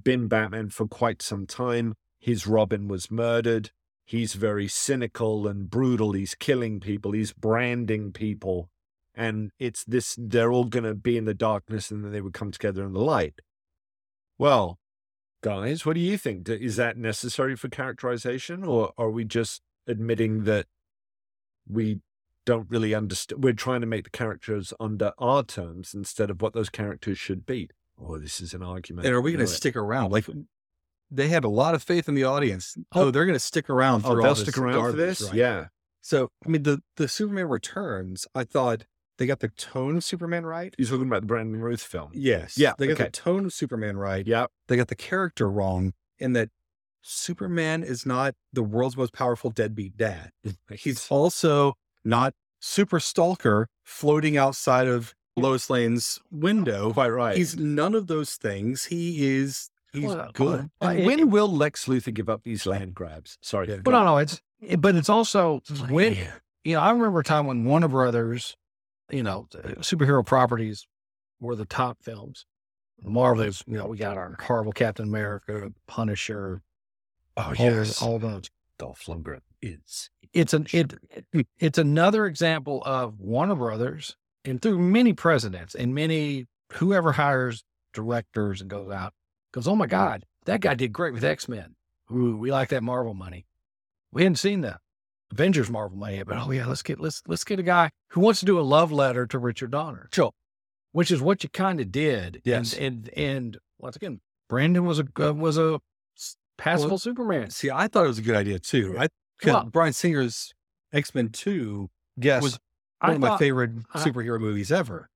been Batman for quite some time. His Robin was murdered. He's very cynical and brutal. He's killing people. He's branding people. And it's this, they're all going to be in the darkness and then they would come together in the light. Well, guys, what do you think? Is that necessary for characterization or are we just admitting that we don't really understand? We're trying to make the characters under our terms instead of what those characters should be. Oh, this is an argument. And are we going to stick around? Like they had a lot of faith in the audience. Oh, oh they're going to stick around. Oh, they'll stick around for this? right? Yeah. So I mean, the the Superman Returns. I thought they got the tone of Superman right. You're talking about the Brandon Routh film. Yes. Yeah, They got okay. the tone of Superman right. Yeah. They got the character wrong in that Superman is not the world's most powerful deadbeat dad. He's also not super stalker floating outside of Lois Lane's window. Oh, quite right. He's none of those things. He is he's Well, good. well, And it- when will Lex Luthor give up these land grabs? Sorry. Yeah. But no, no, it's it- but it's also when you know I remember a time when Warner Brothers, you know, superhero properties were the top films. Marvel, is you know, we got our horrible Captain America, Punisher, Oh, yes. all those. Dolph Lundgren is. It's an it, it's another example of Warner Brothers, and through many presidents and many whoever hires directors and goes out goes, oh my God, that guy did great with X Men. Ooh, we like that Marvel money. We hadn't seen the Avengers Marvel money yet, but oh yeah, let's get let's let's get a guy who wants to do a love letter to Richard Donner. Sure. Which is what you kind of did. Yes. And, and and once again, Brandon was a uh, was a passable Well, Superman. See, I thought it was a good idea too. I Well- Bryan Singer's X Men Two Yes. was one I of my thought- favorite I- superhero movies ever.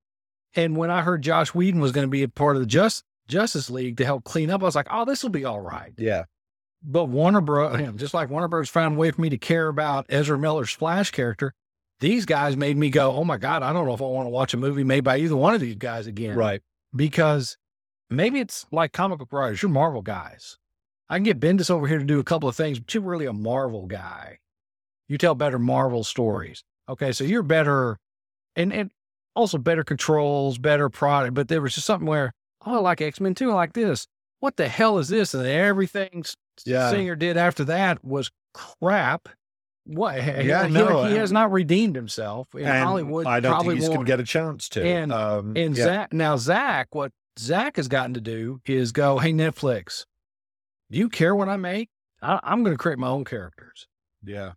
And when I heard Joss Whedon was going to be a part of the Just Justice League to help clean up, I was like, oh, this will be all right. yeah. But Warner Bros., just like Warner Bros. found a way for me to care about Ezra Miller's Flash character, these guys made me go, oh my God, I don't know if I want to watch a movie made by either one of these guys again. Right. Because maybe it's like comic book writers, you're Marvel guys. I can get Bendis over here to do a couple of things, but you're really a Marvel guy. You tell better Marvel stories. Okay, so you're better and, and also better controls, better product. But there was just something where, oh, I like X Men too. I like this. What the hell is this? And everything S- Yeah. Singer did after that was crap. What? Yeah, he, no, he and- has not redeemed himself in Hollywood. I don't think he's going to get a chance to. And- um, And yeah. Zack, now Zack, what Zack has gotten to do is go, hey Netflix, do you care what I make? I, I'm going to create my own characters yeah.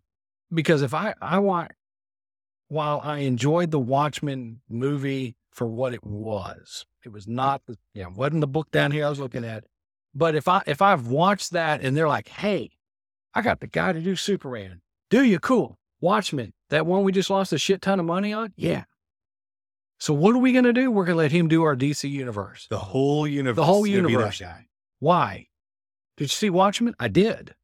because if I I want, while I enjoyed the Watchmen movie for what it was, it was not the yeah wasn't the book down here I was looking at, but if I if I've watched that and they're like, hey, I got the guy to do Superman, do you cool Watchmen that one we just lost a shit ton of money on, yeah. So what are we going to do? We're going to let him do our DC universe. The whole universe. The whole is gonna be that universe. Why? Did you see Watchmen? I did.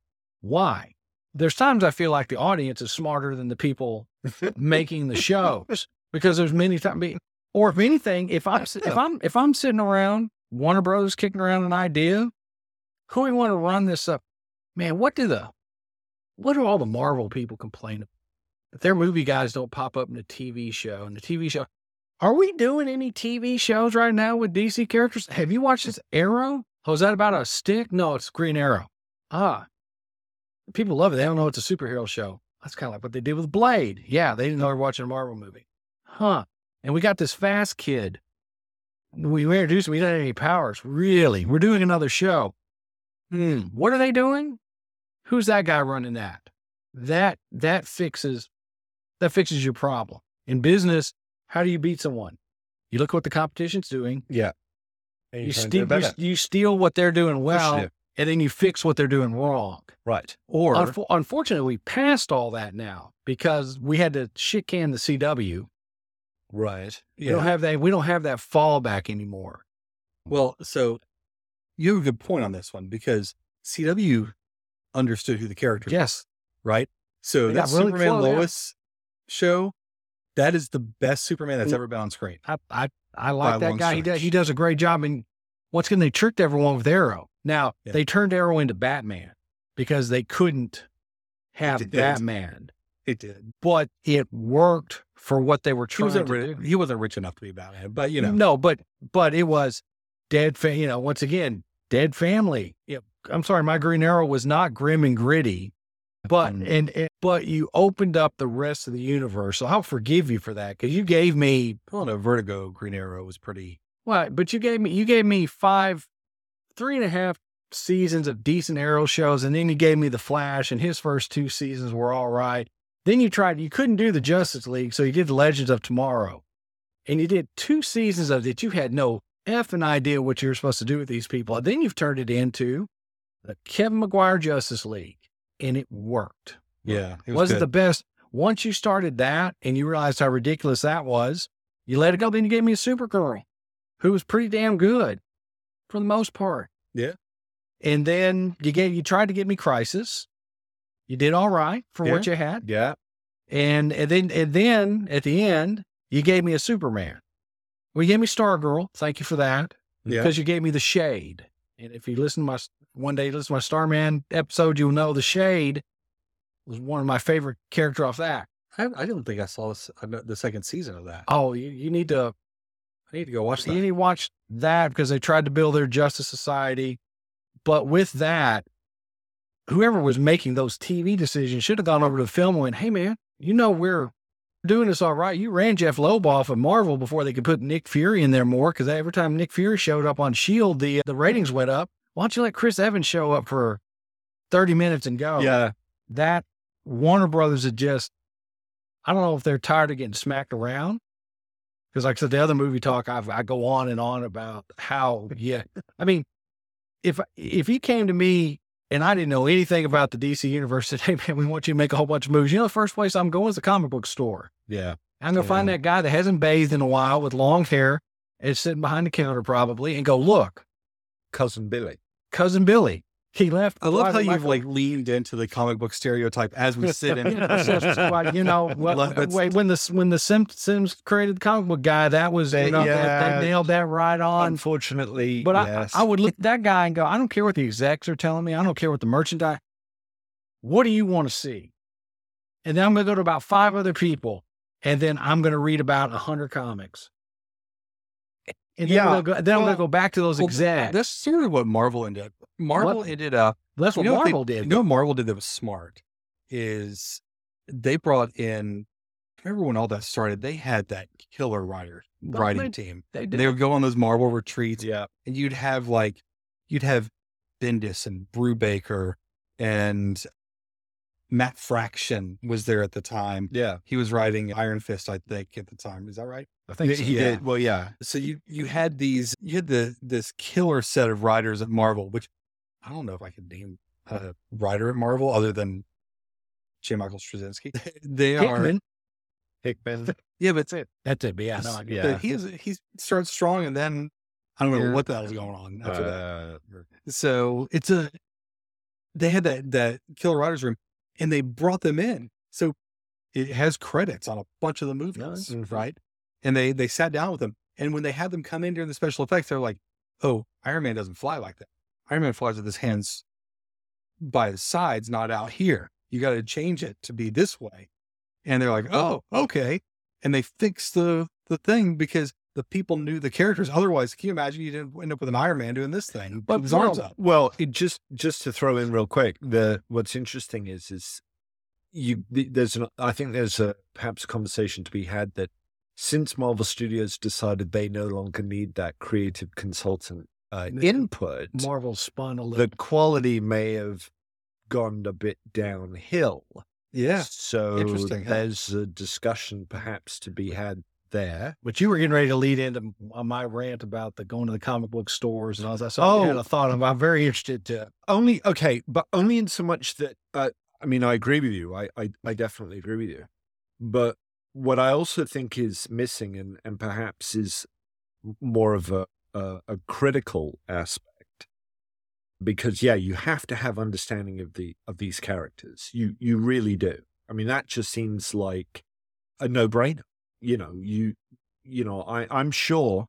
Why? There's times I feel like the audience is smarter than the people making the shows because there's many times, or if anything, if I'm if I'm if I'm sitting around Warner Brothers kicking around an idea, who we want to run this up? Man, what do the what do all the Marvel people complain about? That their movie guys don't pop up in the TV show and the TV show. Are we doing any TV shows right now with DC characters? Have you watched this Arrow? Oh, is that about a stick? No, it's Green Arrow. Ah, people love it. They don't know it's a superhero show. That's kind of like what they did with Blade. Yeah, they didn't know they were watching a Marvel movie. Huh. And we got this fast kid. we introduced him. He doesn't have any powers. Really? We're doing another show. Hmm. What are they doing? Who's that guy running that? That that fixes that fixes your problem. In business, how do you beat someone? You look what the competition's doing. And You, you're trying to do steal, you, you steal what they're doing well, and then you fix what they're doing wrong. Right. Or Unfo- unfortunately, we passed all that now because we had to shit can the CW. Right. We don't have that. We don't have that fallback anymore. Well, so you have a good point on this one because CW understood who the characters were, Yes, right? So They that really Superman close, yeah. Lois show, that is the best Superman that's ever been on screen. I I, I like that guy. He does, he does a great job. And once again, they tricked everyone with Arrow. Now Yeah. they turned Arrow into Batman because they couldn't have did. Batman, It did. but it worked for what they were He trying wasn't, to do. he wasn't rich enough to be Batman, but you know, No, but but it was dead. Fa- you know, once again, dead family. Yeah, I'm sorry, my Green Arrow was not grim and gritty, but Mm. and, and but you opened up the rest of the universe. So I'll forgive you for that because you gave me pulling a Vertigo Green Arrow was pretty. well, but you gave me you gave me five, three and a half seasons of decent Arrow shows, and then you gave me the Flash, and his first two seasons were all right. Then you tried, you couldn't do the Justice League, so you did the Legends of Tomorrow, and you did two seasons of it. You had no effing idea what you're supposed to do with these people. And then you've turned it into the Kevin Maguire Justice League, and it worked. Yeah, it was was the best? Once you started that and you realized how ridiculous that was, you let it go. Then you gave me a Supergirl, who was pretty damn good for the most part. Yeah. And then you gave you tried to give me Crisis. You did all right for what you had, Yeah. and and then and then at the end you gave me a Superman. Well, you gave me Stargirl. Thank you for that Yeah. because you gave me the Shade. And if you listen to my one day listen to my Starman episode, you'll know the Shade was one of my favorite character off that. I, I don't think I saw this, uh, the second season of that. Oh, you, you need to I need to go watch you that. need to watch that because they tried to build their Justice Society, but with that, whoever was making those TV decisions should have gone over to the film and went, "Hey, man, you know we're doing this all right. You ran Jeph Loeb off of Marvel before they could put Nick Fury in there more because every time Nick Fury showed up on Shield, the uh, the ratings went up. Why don't you let Chris Evans show up for thirty minutes and go? Yeah, that Warner Brothers had just, I don't know if they're tired of getting smacked around. Because, like I said, the other movie talk, I've, I go on and on about how, yeah. I mean, if if he came to me and I didn't know anything about the DC universe, said, "Hey man, we want you to make a whole bunch of movies," you know, the first place I'm going is the comic book store. yeah. I'm gonna find that guy that hasn't bathed in a while with long hair and sitting behind the counter probably, and go, "Look, Cousin Billy. cousin Billy, he left." I love how you've like leaned into the comic book stereotype as we sit in. Well, you know, what, that's- wait, when the when the Simpsons created the comic book guy, that was you They- know, yeah. they nailed that right on. Unfortunately, But yes. I, I would look at that guy and go, I don't care what the execs are telling me. I don't care what the merchandise. What do you want to see? And then I'm going to go to about five other people, and then I'm going to read about a hundred comics. And then, Yeah, gonna go, then I'm gonna go back to those Well, execs. That's sort of what Marvel ended up. Marvel What? ended up. That's what know they- Marvel did. You know what Marvel did that was smart is they brought in. Remember when all that started? They had that killer writer Well, writing they- team. they did. They would go on those Marvel retreats, yeah. and you'd have like, you'd have Bendis and Brubaker and Matt Fraction was there at the time. Yeah. He was writing Iron Fist, I think, at the time. Is that right? I think He, so. he Yeah. did. Well, yeah. So you you had these you had the this killer set of writers at Marvel, which I don't know if I could name a writer at Marvel other than J. Michael Straczynski. they are Hickman. Hickman. yeah, but it's it. That's it. But yeah, no, Yeah. He is he starts strong and then I don't know Yeah. what the hell hell's going on after that. Uh, So it's a they had that that killer writers room and they brought them in. So it has credits on a bunch of the movies, Nice. Mhm. right? And they they sat down with them. And when they had them come in during the special effects, they're like, "Oh, Iron Man doesn't fly like that. Iron Man flies with his hands by his sides, not out here. You got to change it to be this way." And they're like, "Oh, okay." And they fixed the the thing because the people knew the characters. Otherwise, can you imagine you didn't end up with an Iron Man doing this thing But his arms well, up? Well, it just just to throw in real quick, the what's interesting is is you there's an I think there's a perhaps a conversation to be had that since Marvel Studios decided they no longer need that creative consultant uh, input, Marvel spun a little. the quality may have gone a bit downhill. Yeah. So Interesting, huh? there's a discussion perhaps to be had there. But you were getting ready to lead into uh, my rant about the going to the comic book stores and all that. So I had Oh. a thought of. I'm very interested to. Only okay, but only in so much that uh, I mean I agree with you. I, I I definitely agree with you. But what I also think is missing and and perhaps is more of a a, a critical aspect because yeah, you have to have understanding of the of these characters. You you really do. I mean that just seems like a no-brainer. You know, you you know, I I'm sure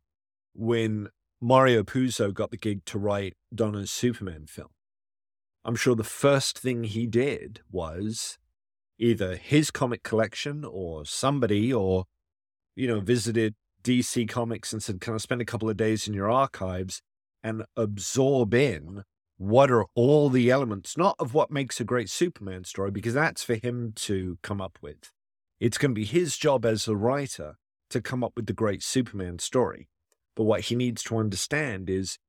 when Mario Puzo got the gig to write Donner's Superman film, I'm sure the first thing he did was either his comic collection or somebody or, you know, visited DC Comics and said, Can I spend a couple of days in your archives and absorb in what are all the elements, not of what makes a great Superman story, because that's for him to come up with. It's going to be his job as a writer to come up with the great Superman story. But what he needs to understand is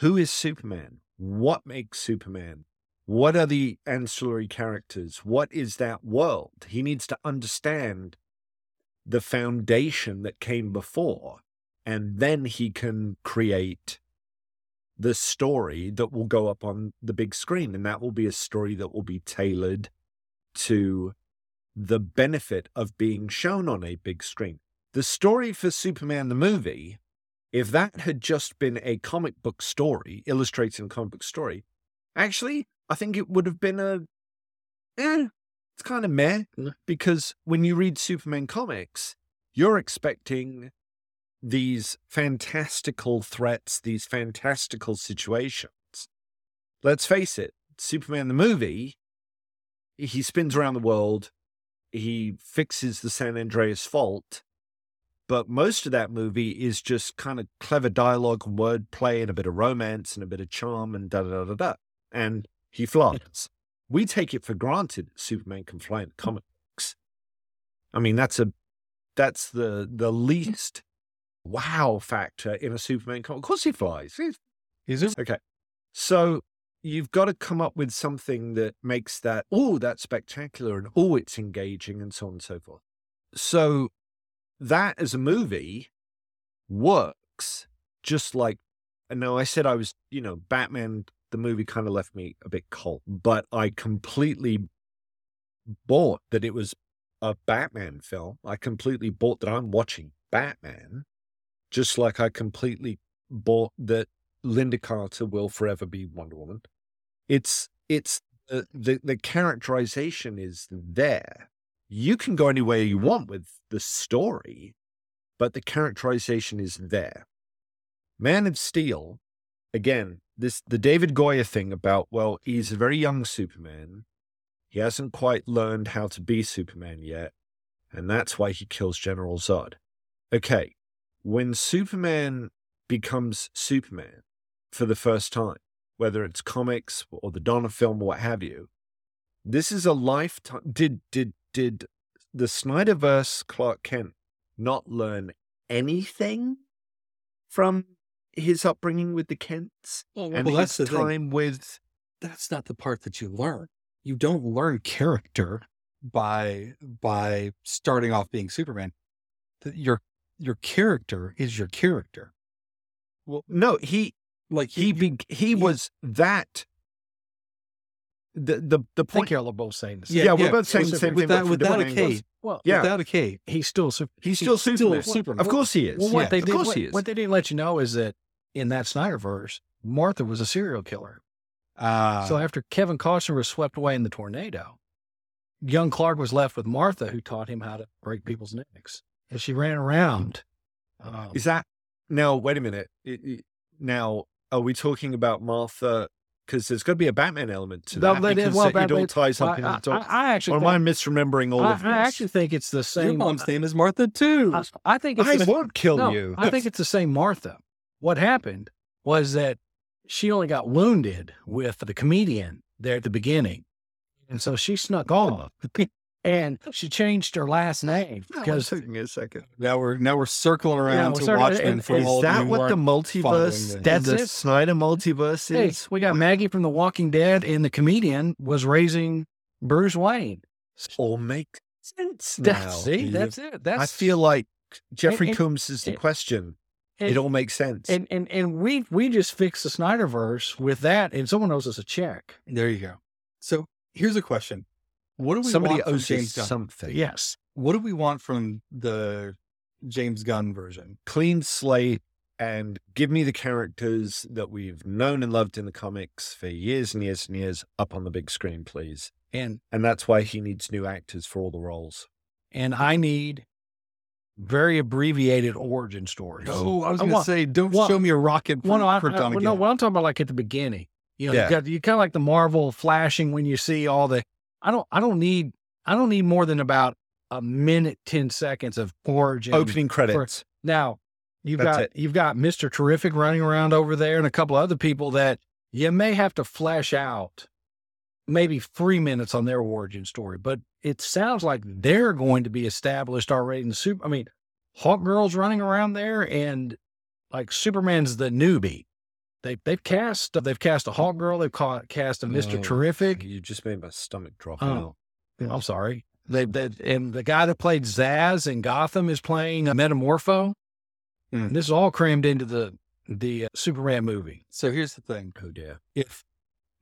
who is Superman? What makes Superman? What are the ancillary characters? What is that world? He needs to understand the foundation that came before, and then he can create the story that will go up on the big screen. And that will be a story that will be tailored to the benefit of being shown on a big screen. The story for Superman the movie if that had just been a comic book story, illustrating a comic book story, actually, I think it would have been a, eh, it's kind of meh. Because when you read Superman comics, you're expecting these fantastical threats, these fantastical situations. Let's face it, Superman the movie, he spins around the world, he fixes the San Andreas fault, but most of that movie is just kind of clever dialogue and wordplay and a bit of romance and a bit of charm and da da da da. And he flies. We take it for granted that Superman can fly in comic books. I mean, that's a that's the the hmm. least wow factor in a Superman comic. Of course, he flies. He's- Is it? Okay, so you've got to come up with something that makes that oh that's spectacular and oh it's engaging and so on and so forth. So that as a movie works just like and now I said I was, you know, Batman the movie kind of left me a bit cold, but I completely bought that it was a Batman film. I completely bought that I'm watching Batman, just like I completely bought that Lynda Carter will forever be Wonder Woman. It's it's the the, the characterization is there. You can go anywhere you want with the story, but the characterization is there. Man of Steel, again, this the David Goyer thing about well, he's a very young Superman. He hasn't quite learned how to be Superman yet, and that's why he kills General Zod. Okay, when Superman becomes Superman for the first time, whether it's comics or the Donner film or what have you, this is a lifetime. Did did did the Snyderverse Clark Kent not learn anything from his upbringing with the Kents Well, and well, that's his time with? That's not the part that you learn. You don't learn character by by starting off being Superman. Your your character is your character. Well, no, he Like he be, he you- was that. The the the I think point. y'all are both saying the same. Yeah, Yeah, we're both saying the with- same thing. without- but from without different a angles. K. Well, Yeah. without a K. he's still super. He's still He's Superman. still Superman. Of course he is. Well, what Yeah, they of did, course what, he is. what they didn't let you know is that in that Snyderverse, Martha was a serial killer. Uh, so after Kevin Costner was swept away in the tornado, young Clark was left with Martha, who taught him how to break people's necks. And she ran around. Um, Is that now? Wait a minute. It- it- now, are we talking about Martha? Because there's got to be a Batman element to No, that. they because well, it, Batman- all ties up I, in I, the I, I actually Or am I misremembering all I, of this? I actually think it's the same. your same. mom's name is Martha too. I, I think it's I the, won't kill no, you. I think it's the same Martha. What happened was that she only got wounded with the comedian there at the beginning. And so she snuck off. and she changed her last name because took me a second. Now we're now we're circling around we're to circling- Watchmen and- for and all Is of you that who what the aren't multiverse? following. That's the it. Snyder multiverse hey, is? we got Maggie from The Walking Dead, and the comedian was raising Bruce Wayne. All make sense now. That's, see, Yeah. that's it. That's I feel like Jeffrey and- Combs is the and- question. and- it all makes sense. and and and we we just fixed the Snyderverse with that, and someone owes us a check. There you go. So here's a question: What do we Somebody want from owes us something. Yes, What do we want from the James Gunn version? Clean slate and give me the characters that we've known and loved in the comics for years and years and years up on the big screen, please. and And that's why he needs new actors for all the roles. and I need very abbreviated origin stories. Oh, I was going to say, don't well- show me a rocket. Well, no, I, I, well, again. No, what I'm talking about, like at the beginning, you know, Yeah. you got you kind of like the Marvel flashing when you see all the. I don't, I don't need, I don't need more than about a minute, ten seconds of origin. Opening credits. Now, you've That's got it. you've got Mister Terrific running around over there, and a couple other people that you may have to flesh out, maybe three minutes on their origin story. But it sounds like they're going to be established already in the super. I mean, Hawk Girl's running around there, and like Superman's the newbie. They they've cast they've cast a Hawk Girl. They've ca- cast a Mister Oh, Terrific. You just made my stomach drop Oh. out. I'm sorry. They, they and the guy that played Zsasz in Gotham is playing a Metamorpho. Mm. This is all crammed into the the uh, Superman movie. So here's the thing: Oh dear. if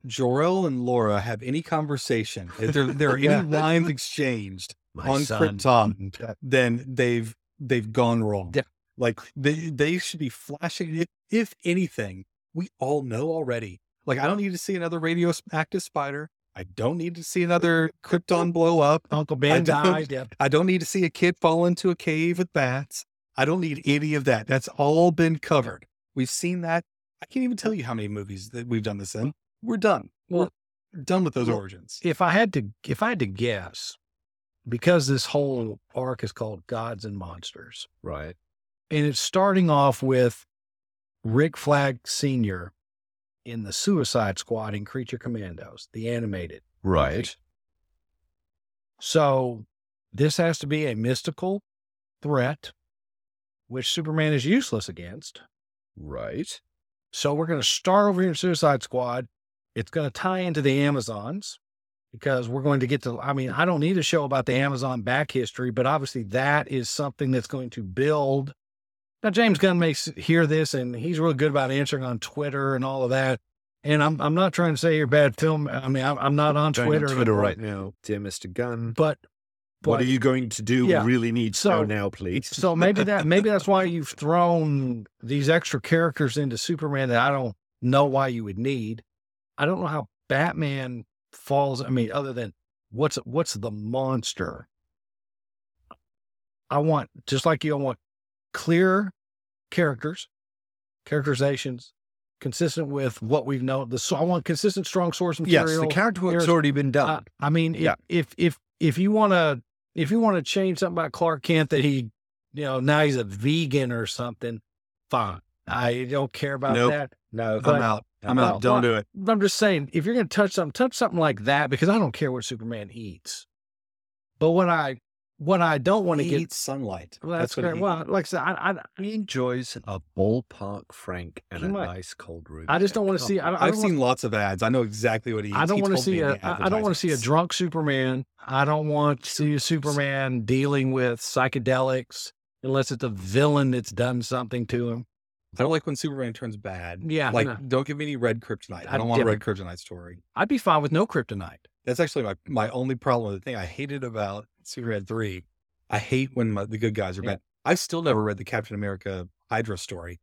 Jor-El and Lara have any conversation, if there, there are Yeah. any lines exchanged My on son. Krypton, then they've they've gone wrong. Yeah. Like they they should be flashing. If, if anything, we all know already. Like I don't need to see another radioactive spider. I don't need to see another Krypton blow up. Uncle Ben don't- died. Yeah. I don't need to see a kid fall into a cave with bats. I don't need any of that. That's all been covered. We've seen that. I can't even tell you how many movies that we've done this in. We're done. Well- We're done with those well, origins. If I had to, if I had to guess, because this whole arc is called Gods and Monsters, Right. and it's starting off with Rick Flag Senior in the Suicide Squad in Creature Commandos, the animated. Right. So this has to be a mystical threat, which Superman is useless against. Right. So we're going to start over here in Suicide Squad. It's going to tie into the Amazons because we're going to get to, I mean, I don't need a show about the Amazon back history, but obviously that is something that's going to build. Now, James Gunn may hear this and he's really good about answering on Twitter and all of that. And I'm, I'm not trying to say you're bad film. I mean, I'm, I'm not on Twitter, right now, dear Mr. Gunn. But, but what are you going to do? Yeah. We really need So- now, please. So maybe that maybe that's why you've thrown these extra characters into Superman that I don't know why you would need. I don't know how Batman falls. I mean, other than what's what's the monster? I want just like you. I want clear characters, characterizations, consistent with what we've known. The so I want consistent, strong source material. yes, the character work's already been done. Uh, I mean, if, Yeah. if if if you want to if you want to change something about Clark Kent that he, you know, now he's a vegan or something, fine. I don't care about Nope. that. no, I'm out. I'm Well, out. Don't do it. I'm just saying, if you're going to touch something, touch something like that because I don't care what Superman eats. But what I what I don't want to get sunlight. well, that's, what great. he- Well, like I said, I, I he enjoys a ballpark Frank and a might. nice cold room. I just don't want to see. I, I I've don't want- seen lots of ads. I know exactly what he eats. I don't He want to see me in a. I I don't want to see a drunk Superman. I don't want to see a Superman dealing with psychedelics unless it's a villain that's done something to him. I don't like when Superman turns bad. Yeah, Like, no. don't give me any red kryptonite. I I don't want a red kryptonite story. I'd be fine with no kryptonite. That's actually my, my only problem. The thing I hated about Superman 3, I hate when my, the good guys are Yeah. bad. I've still never read the Captain America Hydra story.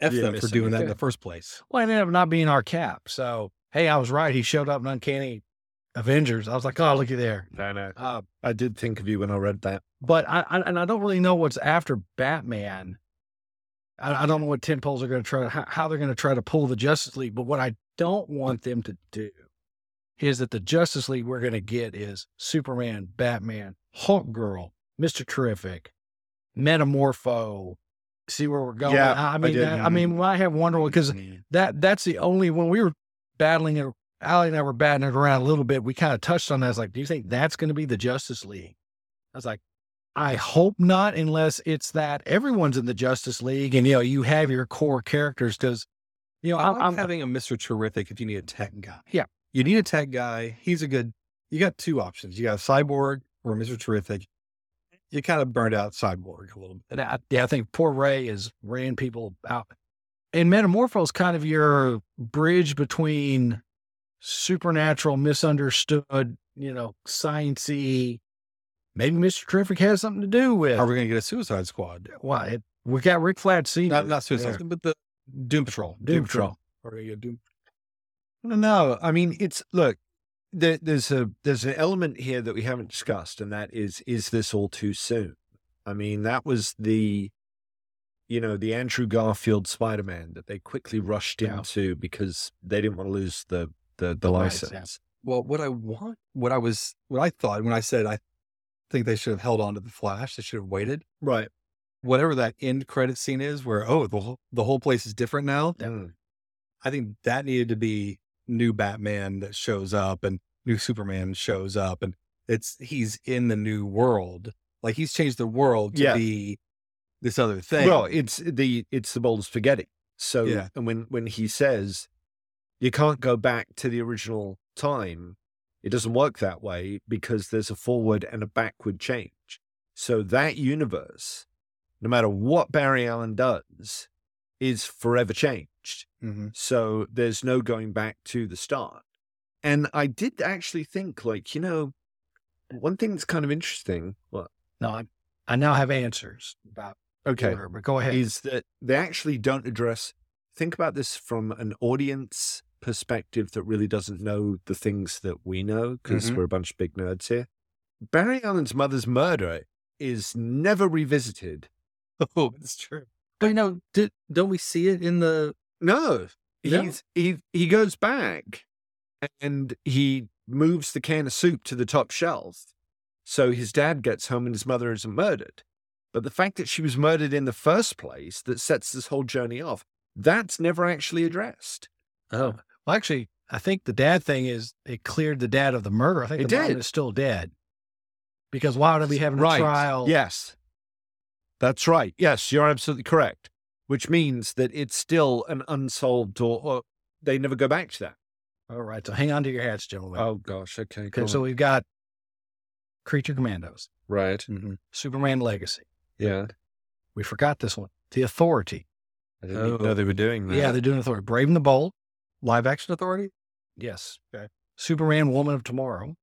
F Yeah, them for doing that in the first place. Well, it ended up not being our cap. So hey, I was right. He showed up in Uncanny Avengers. I was like, oh, looky there. No, no. Uh, I did think of you when I read that. but I, I and I don't really know what's after Batman. I, I don't know what ten poles are going to try how, how they're going to try to pull the Justice League. But what I don't want them to do is that the Justice League we're going to get is Superman, Batman, Hulk Girl, Mister Terrific, Metamorpho. See where we're going? Yeah, I mean. I, I mean, I have Wonder Woman because mm-hmm. that that's the only when we were battling Allie and I were batting it around a little bit. We kind of touched on that. I was like, do you think that's going to be the Justice League? I was like, I hope not, unless it's that everyone's in the Justice League and, you know, you have your core characters because, you know, I'm, I'm having a Mr. Terrific if you need a tech guy. Yeah. You need a tech guy. He's a good, you got two options. You got a cyborg or Mr. Terrific. You kind of burned out cyborg a little bit. And I, yeah, I think poor Ray is ran people out. And Metamorpho is kind of your bridge between supernatural, misunderstood, you know, sciencey. Maybe Mr. Terrific has something to do with. Are we going to get a Suicide Squad? Why it, we got Rick Flag Senior. Not, not Suicide there. Squad, but the Doom Patrol. Doom Patrol. Are we going to get Doom No, no. I mean, it's look. There, there's a there's an element here that we haven't discussed, and that is is this all too soon? I mean, that was the, you know, the Andrew Garfield Spider Man that they quickly rushed Yeah. into because they didn't want to lose the the, the license. Well, what I want, what I was, what I thought when I said I think they should have held on to the Flash, they should have waited. Right. Whatever that end credit scene is, where oh the whole the whole place is different now. Mm. I think that needed to be new Batman that shows up and new Superman shows up, and it's he's in the new world. Like he's changed the world to Yeah. be this other thing. Well, it's the it's the bowl of spaghetti. So Yeah. and when when he says you can't go back to the original time, it doesn't work that way because there's a forward and a backward change. So that universe, no matter what Barry Allen does, is forever changed. Mhm. So there's no going back to the start. And I did actually think, like, you know, one thing that's kind of interesting. Well, No, I, I now have answers about okay. order, but go ahead. is that they actually don't address think about this from an audience perspective that really doesn't know the things that we know because Mhm. we're a bunch of big nerds here barry allen's mother's murder is never revisited oh, it's true. but you know, Did don't we see it in the? No he's he he goes back and he moves the can of soup to the top shelf so his dad gets home and his mother isn't murdered but the fact that she was murdered in the first place that sets this whole journey off that's never actually addressed Oh, well, actually, I think the dad thing is it cleared the dad of the murder. I think It the mom did. is still dead because why would I be having a trial? Yes. That's right. Yes, you're absolutely correct. Which means that it's still an unsolved or, or they never go back to that. All right. So hang on to your hats, gentlemen. Oh gosh, okay. okay. So we've got Creature Commandos, right. mhm. Superman Legacy. Yeah. We forgot this one. The Authority. I didn't even know Oh. they were doing that. Yeah, they're doing Authority. Brave and the Bold. live action authority. Yes. Okay. Superman, Woman of Tomorrow.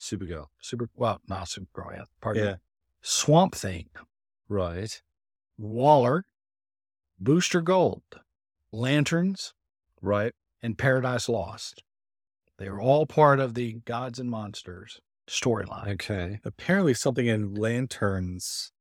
Supergirl. Super. Well, not Supergirl. Yeah. Pardon me. Yeah. Swamp Thing. Right. Waller. Booster Gold. Lanterns. Right. and Paradise Lost. They are all part of the Gods and Monsters storyline. Okay. Apparently, something in lanterns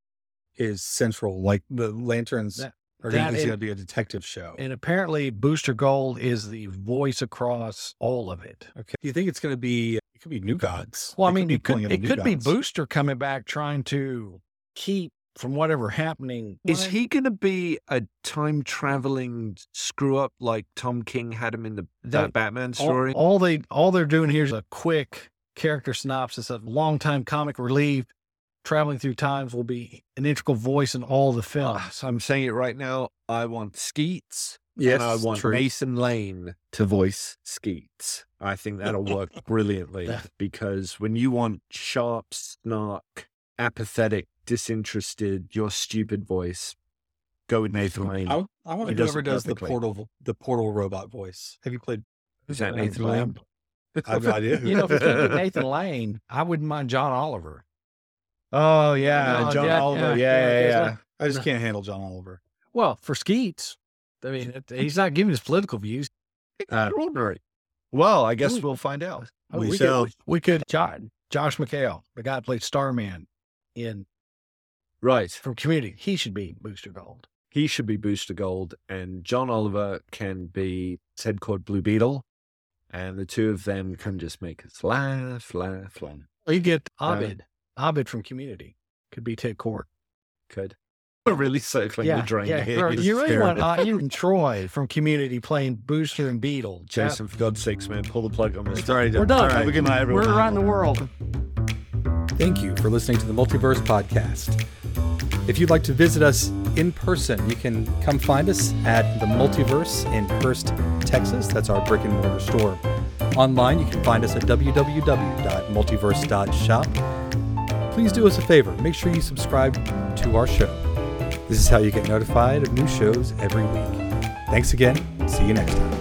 is central. Like the lanterns That- are going to be a detective show. And apparently, Booster Gold is the voice across all of it. okay. Do you think it's going to be? It could be new gods. Well, I They mean, be it could, it New could be Booster coming back trying to keep from whatever happening. Is What? he going to be a time traveling screw up like Tom King had him in the that They- Batman story? all they all they're doing here is a quick character synopsis of longtime comic relief traveling through times will be an integral voice in all the films. Ah, so I'm saying it right now. I want Skeets Yes, and I want true. Nathan Lane to voice Skeets. I think that'll work brilliantly because when you want sharp, snark, apathetic, disinterested, your stupid voice, go with Nathan Lane. I, I want He to does whoever it does the portal, the portal robot voice. Have you played? Is that Uh, Nathan Lane? I have no idea. You know, if you Nathan Lane, I wouldn't mind John Oliver. Oh yeah, No, John yeah, Oliver. yeah, Yeah, yeah, yeah, yeah. yeah. I just can't handle John Oliver. Well, for Skeets, I mean, he's not giving his political views. Uh, Extraordinary. well, I guess Ooh. we'll find out. Oh, We we, shall. could, we could, Josh, Josh McHale, the guy that played Starman in Right. from Community, he should be Booster Gold. He should be Booster Gold, and John Oliver can be Ted Kord Blue Beetle, and the two of them can just make us laugh, laugh, laugh. Or you get Uh, Abed, Abed from Community, could be Ted Kord. Could. We're really circling the drain yeah. here. You really want uh, you and Troy from Community playing Booster and Beetle. Chat- Jason, for God's sakes, man, pull the plug on this. Sorry, We're done. Have a good night, everyone. We're around the world. Thank you for listening to the Multiverse Podcast. If you'd like to visit us in person, you can come find us at the Multiverse in Hurst, Texas. That's our brick and mortar store. Online, you can find us at www.multiverse.shop. Please do us a favor make sure you subscribe to our show. This is how you get notified of new shows every week. Thanks again. See you next time.